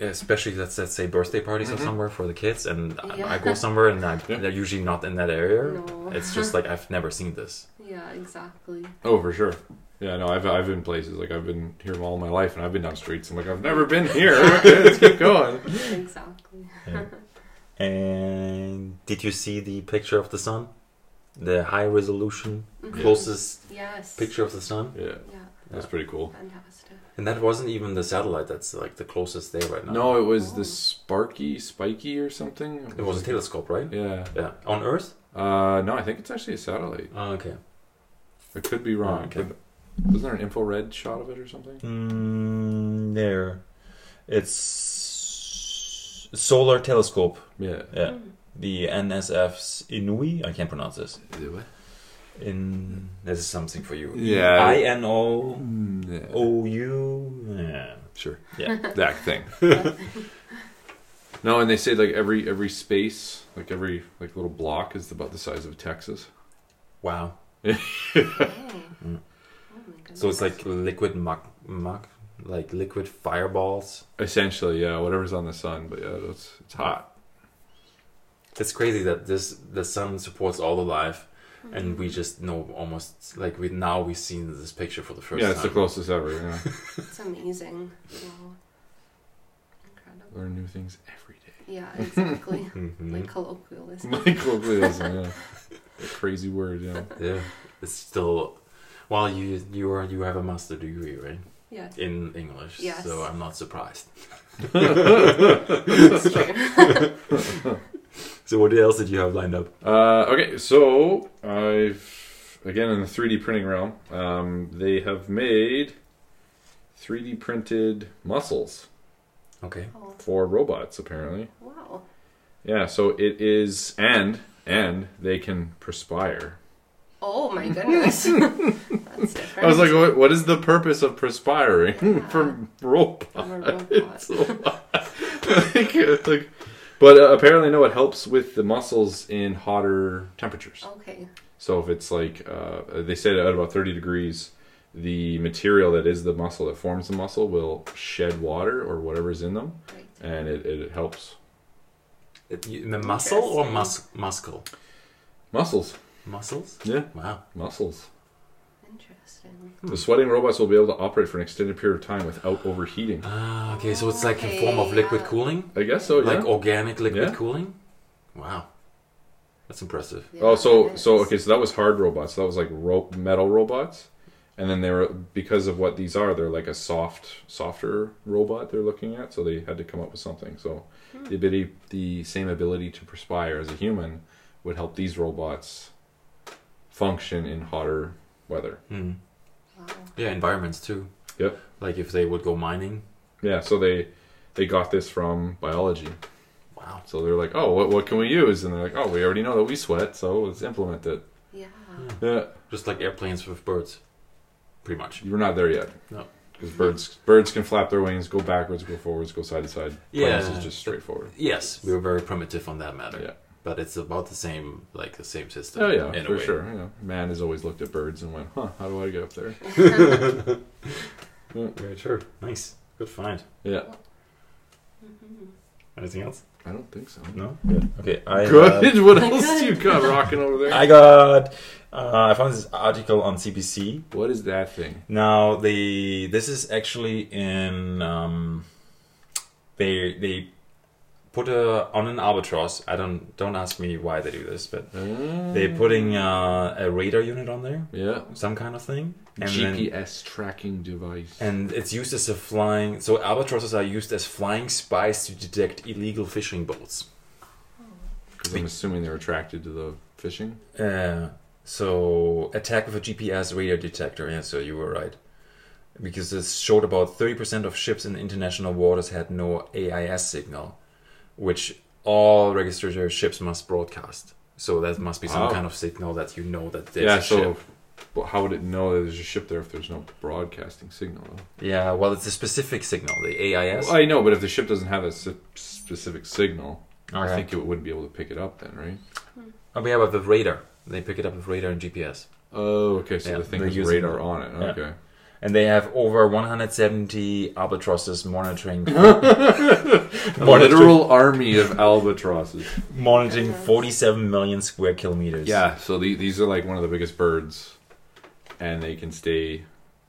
especially let's, let's say birthday parties or Mhm. somewhere for the kids, and I- Yeah. I go somewhere and I, Yeah. they're usually not in that area. No. It's just like I've never seen this. Yeah, exactly. Oh, for sure. Yeah, no, I've I've been places like I've been here all my life, and I've been down streets. I'm like, I've never been here. Okay, let's keep going. exactly. Yeah. And did you see the picture of the sun? The high resolution, Mhm. closest Yes. picture of the sun? Yeah, Yeah, that's pretty cool. fantastic. And that wasn't even the satellite that's like the closest there right now. No, it was Oh. the Sparky, Spiky, or something. It was a telescope, right? Yeah. Yeah. On Earth? Uh, no, I think it's actually a satellite. Oh, okay. I could be wrong. Oh, okay. but wasn't there an infrared shot of it or something? Mm, there. It's solar telescope. Yeah. Yeah. The NSF's Inouye. I can't pronounce this. What? In this is something for you. Yeah. I N O yeah. O U. Yeah. Sure. Yeah. That thing. no, and they say like every every space, like every like little block, is about the size of Texas. Wow. Oh. Mm. Oh. So it's like liquid muck, muck, like liquid fireballs. Essentially, yeah, whatever's on the sun. But yeah, it's it's hot. It's crazy that this the sun supports all the life, Mm-hmm. and we just know almost like we now we've seen this picture for the first yeah, it's the closest ever. Yeah. It's amazing. Wow. Incredible. Learn new things every day. Yeah, exactly. Mhm. like colloquialism. Colloquialism, yeah. A crazy word, yeah. yeah, it's still. Well, you you are you have a master degree, right? Yes. In English, Yes. so I'm not surprised. It's true. So what else did you have lined up? Uh, okay, so I've again in the 3D printing realm, um, they have made 3D printed muscles Okay. Oh, for robots. Apparently, wow. yeah. So it is, and and they can perspire. Oh my goodness. That's different. I was like, what, what is the purpose of perspiring Yeah. from robots? From a robot. like, like- but uh, apparently, no, it helps with the muscles in hotter temperatures. Okay. So if it's like uh, they said at about 30 degrees, the material that is the muscle that forms the muscle will shed water or whatever's in them, Great. and it, it, it helps It, you, the muscle or mus muscle? muscles. Muscles. Yeah, Wow. muscles. Interesting. The sweating robots will be able to operate for an extended period of time without overheating. Ah, okay. So it's like a form of liquid cooling, I guess so. Yeah. like organic liquid Yeah. cooling. Wow, that's impressive. oh, so so okay, so that was hard robots. That was like ro- metal robots, and then they were because of what these are, they're like a soft, softer robot. They're looking at, so they had to come up with something. So Hmm. the ability, the same ability to perspire as a human, would help these robots function in hotter weather. Mm. Wow. Yeah, environments too. Yep. Like if they would go mining. Yeah, so they they got this from biology. Wow. So they're like, oh, what what can we use? And they're like, oh, we already know that we sweat, so let's implement it. Yeah. Yeah, Just like airplanes with birds, pretty much. you're not there yet. No. Because birds birds can flap their wings, go backwards, go forwards, go side to side. Yeah. Planes is just straightforward. Yes, we were very primitive on that matter. Yeah. But it's about the same, like the same system. Oh yeah, in a for way. sure. You know, man has always looked at birds and went, huh, how do I get up there? Very true. Nice. Good find. Yeah, Mhm. Anything else? I don't think so. No. Good. Okay. I Good. what Good. else you got rocking over there? I got. Uh, I found this article on CBC. what is that thing? Now the this is actually in um, they they put a on an albatross. I don't don't ask me why they do this, but they're putting uh, a radar unit on there, yeah some kind of thing, and then GPS tracking device. and it's used as a flying. So albatrosses are used as flying spies to detect illegal fishing boats. Because I'm assuming they're attracted to the fishing. Uh, so attack with a GPS radar detector. Yeah, so you were right. Because it showed about 30% of ships in international waters had no AIS signal, which all registered ships must broadcast. So that must be some Oh. kind of signal that you know that there's yeah. a So, ship. well, how would it know that there's a ship there if there's no broadcasting signal? Though? Yeah, well, it's a specific signal, the AIS. Well, I know, but if the ship doesn't have a specific signal, I think it wouldn't be able to pick it up then, right? Oh, yeah, but with radar. They pick it up with radar and GPS. Oh, okay. So Yeah, the thing has radar the- on it. yeah. Okay. And they have over 170 albatrosses monitoring A literal army of albatrosses. monitoring 47 million square kilometers. Yeah. So the, these are like one of the biggest birds, and they can stay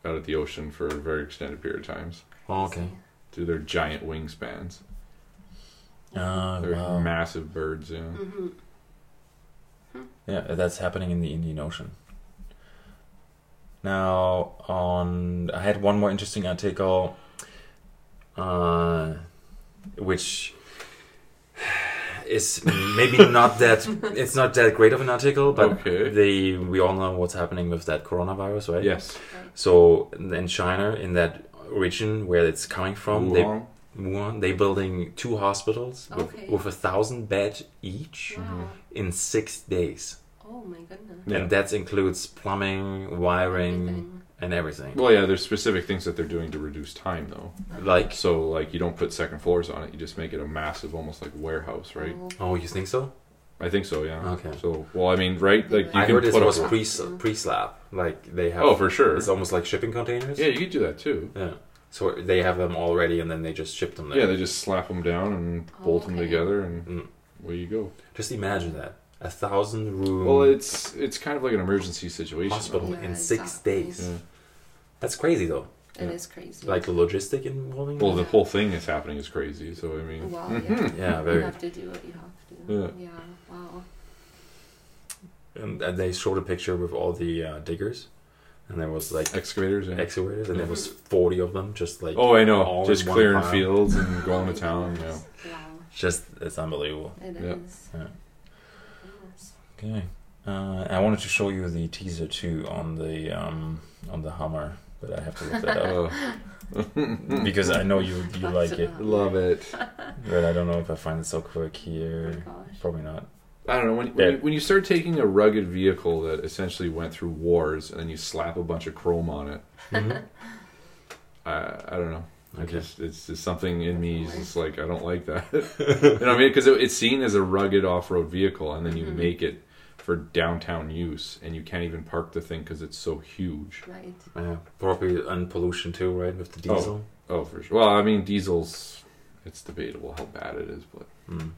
out at the ocean for a very extended period of times Oh, okay. through their giant wingspans. Uh, They're wow. massive birds. Yeah. hmm Yeah, that's happening in the Indian Ocean. Now, on I had one more interesting article, uh, which is maybe not that it's not that great of an article, but Okay. they we all know what's happening with that coronavirus, right? Yes. So in China, in that region where it's coming from, they Wuhan. Wuhan, they building two hospitals with, Okay. with a thousand bed each Wow. in six days. Oh my goodness. Yeah. And that includes plumbing, wiring, Everything. and everything. Well, yeah. There's specific things that they're doing to reduce time, though. Like, So, like, you don't put second floors on it. You just make it a massive, almost like warehouse, right? Oh, oh, you think so? I think so. Yeah. Okay. So, well, I mean, right? Like, you I can heard it put was pre pre slab. Like they have. Oh, for sure. It's almost like shipping containers. Yeah, you could do that too. Yeah. So they have them already, and then they just ship them there. Yeah, they just slap them down and bolt them together, and Mm. away you go. Just imagine that a thousand room Well, it's it's kind of like an emergency situation. hospital Yeah, in six exactly. days. Yeah. That's crazy, though. It Yeah. is crazy. Like the logistic involving. Well, that? the whole thing is happening is crazy. So I mean, wow, yeah. yeah, You have to do what you have to. Yeah. Yeah. Wow. And, and they showed a picture with all the uh, diggers, and there was like excavators. Yeah. excavators, and there was forty of them, just like oh, I know. in Just clearing fields and going to town. Yeah. Wow. just it's unbelievable. It Yeah. is. Yeah. Okay. Uh, I wanted to show you the teaser too on the um, on the Hummer, but I have to look that up Oh, because I know you you like it, love it. but I don't know if I find it so quick Oh here. gosh. Probably not. I don't know when when, you, when you start taking a rugged vehicle that essentially went through wars and then you slap a bunch of chrome on it. Mhm. I I don't know. I Okay. just it's just something in me is just like I don't like that. you know what I mean? Because it, it's seen as a rugged off-road vehicle, and then you Mhm. make it for downtown use, and you can't even park the thing because it's so huge. Right. Yeah, probably and pollution too, right? With the Oh. diesel. Oh, for sure. Well, I mean, diesels. It's debatable how bad it is, but Mm.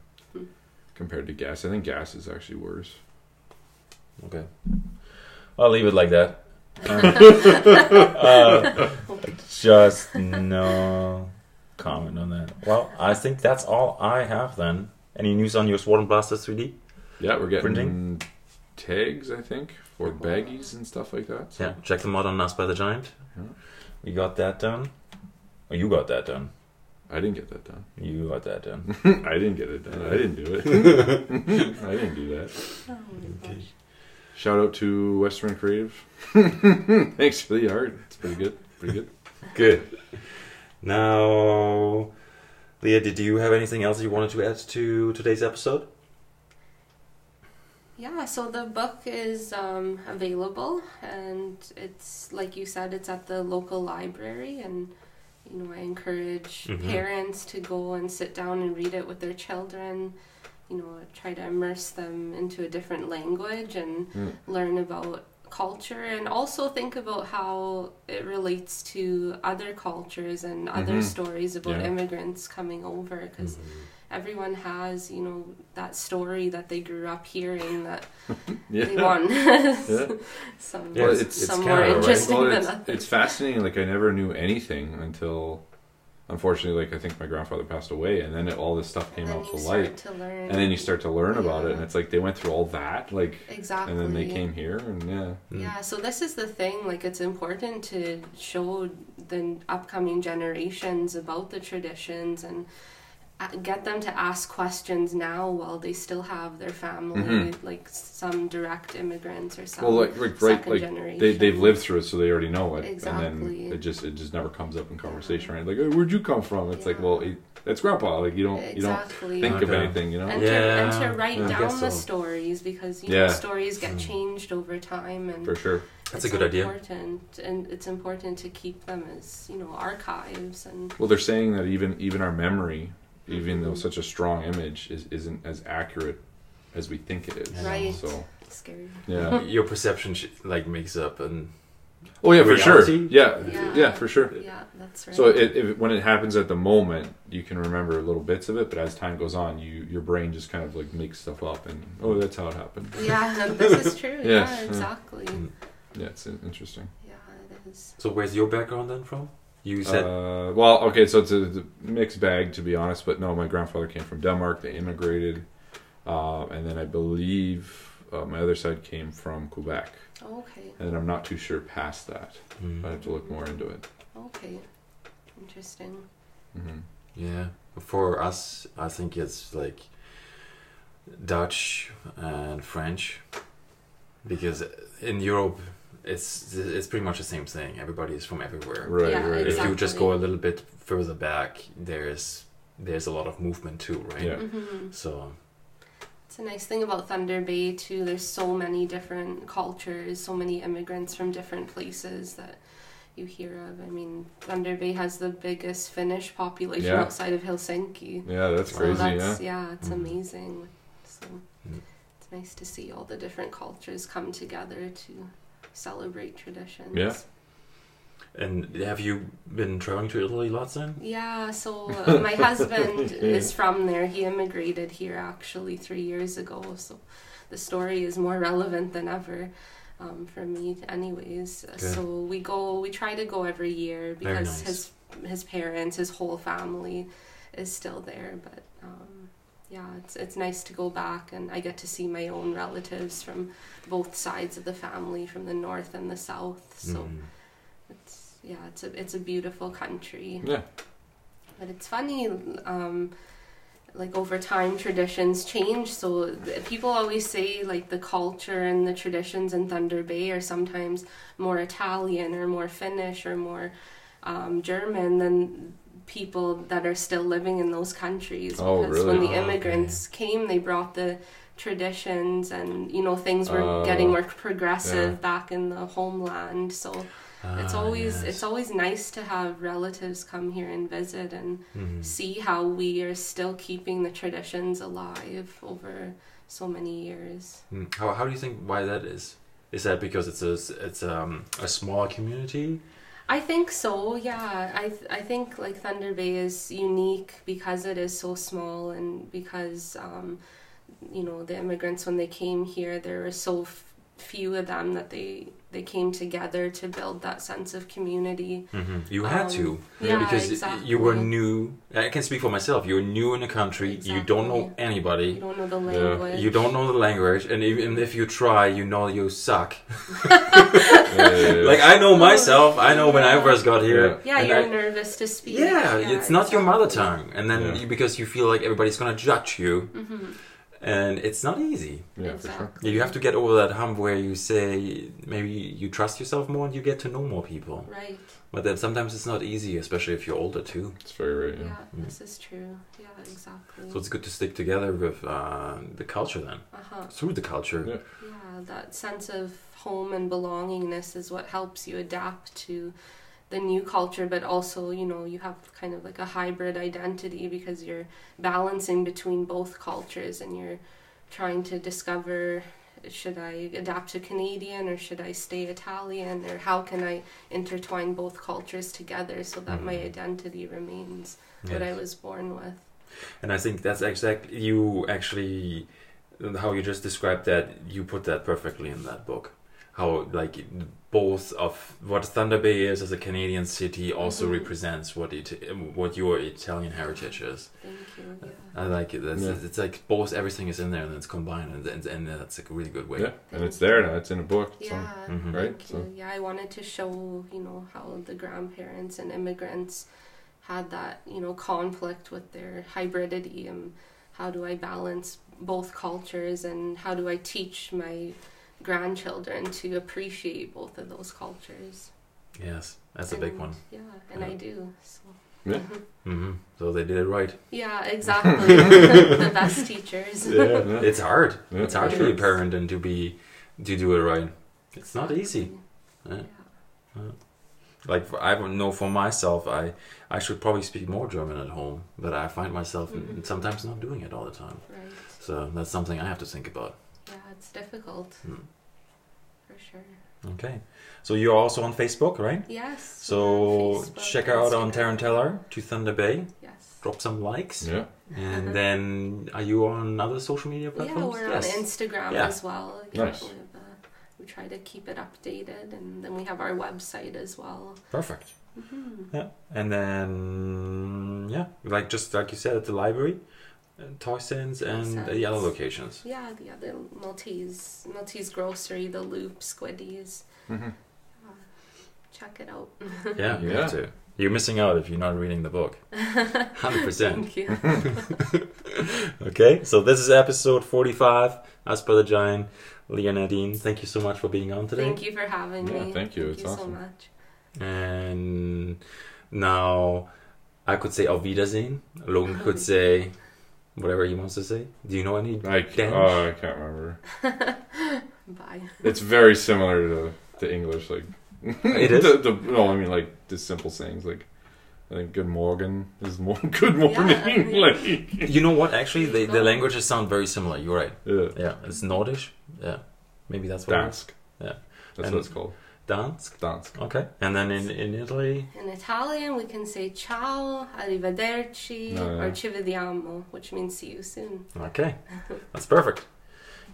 compared to gas, I think gas is actually worse. Okay. I'll leave it like that. uh, just no comment on that. Well, I think that's all I have then. Any news on your Sword and Blaster 3D? Yeah, we're getting Printing? Tags, I think, for baggies and stuff like that. So. Yeah, check them out on Nas by the Giant. Yeah. We got that done. Oh, you got that done. I didn't get that done. You got that done. I didn't get it done. I didn't do it. I didn't do that. Oh my. Shout out to Westermann Creative. Thanks for the art. It's pretty good. Pretty good. Good. Now, Leah, did you have anything else you wanted to add to today's episode? Yeah, so the book is um, available, and it's like you said, it's at the local library, and you know I encourage Mhm. parents to go and sit down and read it with their children. You know, try to immerse them into a different language and Mm. learn about culture, and also think about how it relates to other cultures and other Mhm. stories about Yeah. immigrants coming over, because everyone has you know that story that they grew up hearing that they Yeah. want Yeah. some, Yeah, it's, it's- it's some Canada, more right? interesting Well, than it's, others. it's fascinating. Like I never knew anything until, unfortunately, like I think my grandfather passed away, and then it, all this stuff came and then out you to start light, to learn and then you start to learn about it, and it's like they went through all that, like, exactly and then they came here, and yeah, Mm. yeah so this is the thing like it's important to show the upcoming generations about the traditions and get them to ask questions now while they still have their family Mhm. like some direct immigrants or some well, like, like right, second like generation they they've lived through it, so they already know it, Exactly. and then it just it just never comes up in conversation, right? Like, hey, where'd you come from? It's like, well, it, that's grandpa. Like, you don't you don't exactly think of anything, you know? and, to, and to write I down guess the stories because you Yeah. know stories get Mm. changed over time and For sure. That's it's a good idea. important and it's important to keep them as you know archives and Well, they're saying that even even our memory, even though such a strong image, is isn't as accurate as we think it is. Right. So scary yeah. Your perception sh- like makes up and Oh yeah, for sure. Yeah, Yeah. yeah, for sure. yeah that's right So it, if, when it happens at the moment, you can remember little bits of it, but as time goes on, you your brain just kind of like makes stuff up, and oh, that's how it happened. yeah this is true Yes, yeah yeah. exactly. Yeah, it's interesting. yeah it is. So where's your background then from? You said Uh, well, okay, so it's a, it's a mixed bag to be honest, but no, my grandfather came from Denmark. They immigrated, uh, and then I believe uh, my other side came from Quebec, Okay. and I'm not too sure past that. Mm. I have to look more into it. Okay. Interesting. hmm Yeah, for us, I think it's like Dutch and French, because in Europe, it's it's pretty much the same thing. Everybody is from everywhere. Right, Yeah, right. If you just go a little bit further back, there's there's a lot of movement too, right? Yeah. hmm So It's a nice thing about Thunder Bay too. There's so many different cultures, so many immigrants from different places that you hear of. I mean, Thunder Bay has the biggest Finnish population Yeah. outside of Helsinki. Yeah, that's So crazy. that's, yeah. yeah, it's Mhm. amazing. So Mm. it's nice to see all the different cultures come together to celebrate traditions. Yeah. And have you been traveling to Italy lots then? Yeah, so uh, my husband is from there. He immigrated here actually three years ago, so the story is more relevant than ever um, for me, anyways. Good. So we go, we try to go every year because nice. his his parents, his whole family, is still there. But um, yeah, it's it's nice to go back, and I get to see my own relatives from both sides of the family, from the north and the south. So. Mm. It's yeah, it's a it's a beautiful country. Yeah. But it's funny, um, like over time, traditions change. So people always say like the culture and the traditions in Thunder Bay are sometimes more Italian or more Finnish or more um, German than people that are still living in those countries. Oh, because really? when the Oh, immigrants came, they brought the traditions and you know things were Oh, getting more progressive yeah. back in the homeland. So it's Ah, always yes. it's always nice to have relatives come here and visit and Mhm. see how we are still keeping the traditions alive over so many years. Mm. How how do you think why that is? Is that because it's a it's um, a small community? I think so. Yeah, I th- I think like Thunder Bay is unique because it is so small and because um, you know the immigrants when they came here there were so few of them that they they came together to build that sense of community. hmm You had Um, to Yeah, because exactly. you were new. I can speak for myself. You're new in the country. You don't know anybody. You don't know the Yeah. language. You don't know the language, and even if you try, you know you suck. Yeah, Like I know myself. I know when I first got here. Yeah. Yeah, you're I- nervous to speak. yeah, it's not your mother tongue, and then Yeah. you, because you feel like everybody's gonna judge you, Mhm. And it's not easy. yeah, for sure. Exactly. You have to get over that hump where you say maybe you trust yourself more and you get to know more people. Right. But then sometimes it's not easy, especially if you're older too. It's very right. Yeah, Yeah. Mm. this is true. Yeah, exactly. So it's good to stick together with uh, the culture then, uh huh. through the culture. Yeah. Yeah, that sense of home and belongingness is what helps you adapt to the new culture, but also, you know, you have kind of like a hybrid identity because you're balancing between both cultures and you're trying to discover should I adapt to Canadian or should I stay Italian or how can I intertwine both cultures together so that my Mhm. identity remains what I was born with. And I think that's exactly you actually how you just described that you put that perfectly in that book. How like both of what Thunder Bay is as a Canadian city also Mhm. represents what it what your Italian heritage is. Thank you. Yeah. I like it. That's, Yeah. It's like both everything is in there and it's combined and, and, and that's like a really good way. Yeah, and it's there now. It's in a book. So. Yeah, Mhm. Right, so- Yeah, I wanted to show you know how the grandparents and immigrants had that you know conflict with their hybridity and how do I balance both cultures and how do I teach my grandchildren to appreciate both of those cultures. Yes, that's a big one. Yeah, and I do. So. Yeah. Mhm. hmm So they did it right. Yeah, exactly. the best teachers. Yeah. It's hard. Yeah, it's hard for to be a parent and to be to do it right. It's not easy. Yeah. Yeah. Like I don't know for myself, I I should probably speak more German at home, but I find myself Mhm. sometimes not doing it all the time. Right. So that's something I have to think about. Yeah, it's difficult. Mm. For sure. Okay. So you're also on Facebook, right? Yes. So we're Facebook, check out on Instagram. Tarantella to Thunder Bay. Yes. Drop some likes. Yeah. And then are you on other social media platforms? Yeah, we're yes. on Instagram Yeah. as well. Nice. We've, uh, we try to keep it updated, and then we have our website as well. Perfect. Mhm. Yeah, and then yeah, like just like you said at the library, uh, toy stands and the other locations. Yeah, the other Maltese Maltese grocery, the Loop, Squitti's. Mhm. Uh, check it out. Yeah, you Yeah. have to. You're missing out if you're not reading the book. Hundred percent. Thank you. Okay, so this is episode forty-five. Asper the Giant, Leah Nadin. Thank you so much for being on today. Thank you for having Yeah, me. thank you. It's so awesome. much. And now I could say Auf Wiedersehen. Logan could say whatever he wants to say. Do you know any? I, Danish? oh, I can't remember. Bye. It's very similar to the English, like It is? the, the, no, I mean like just simple sayings like I think "Good morning" is more "Good morning." Yeah. like You know what? Actually, the, the languages sound very similar. You're right. yeah. Yeah, it's Nordish. Yeah, maybe that's what it is. Dansk. Yeah. that's And- what it's called. Dansk. Dansk. Okay, and then in in Italy, In Italian, we can say ciao, arrivederci, No, yeah. or ci vediamo, which means see you soon. okay, that's perfect.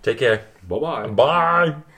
Take care. Bye bye. Bye.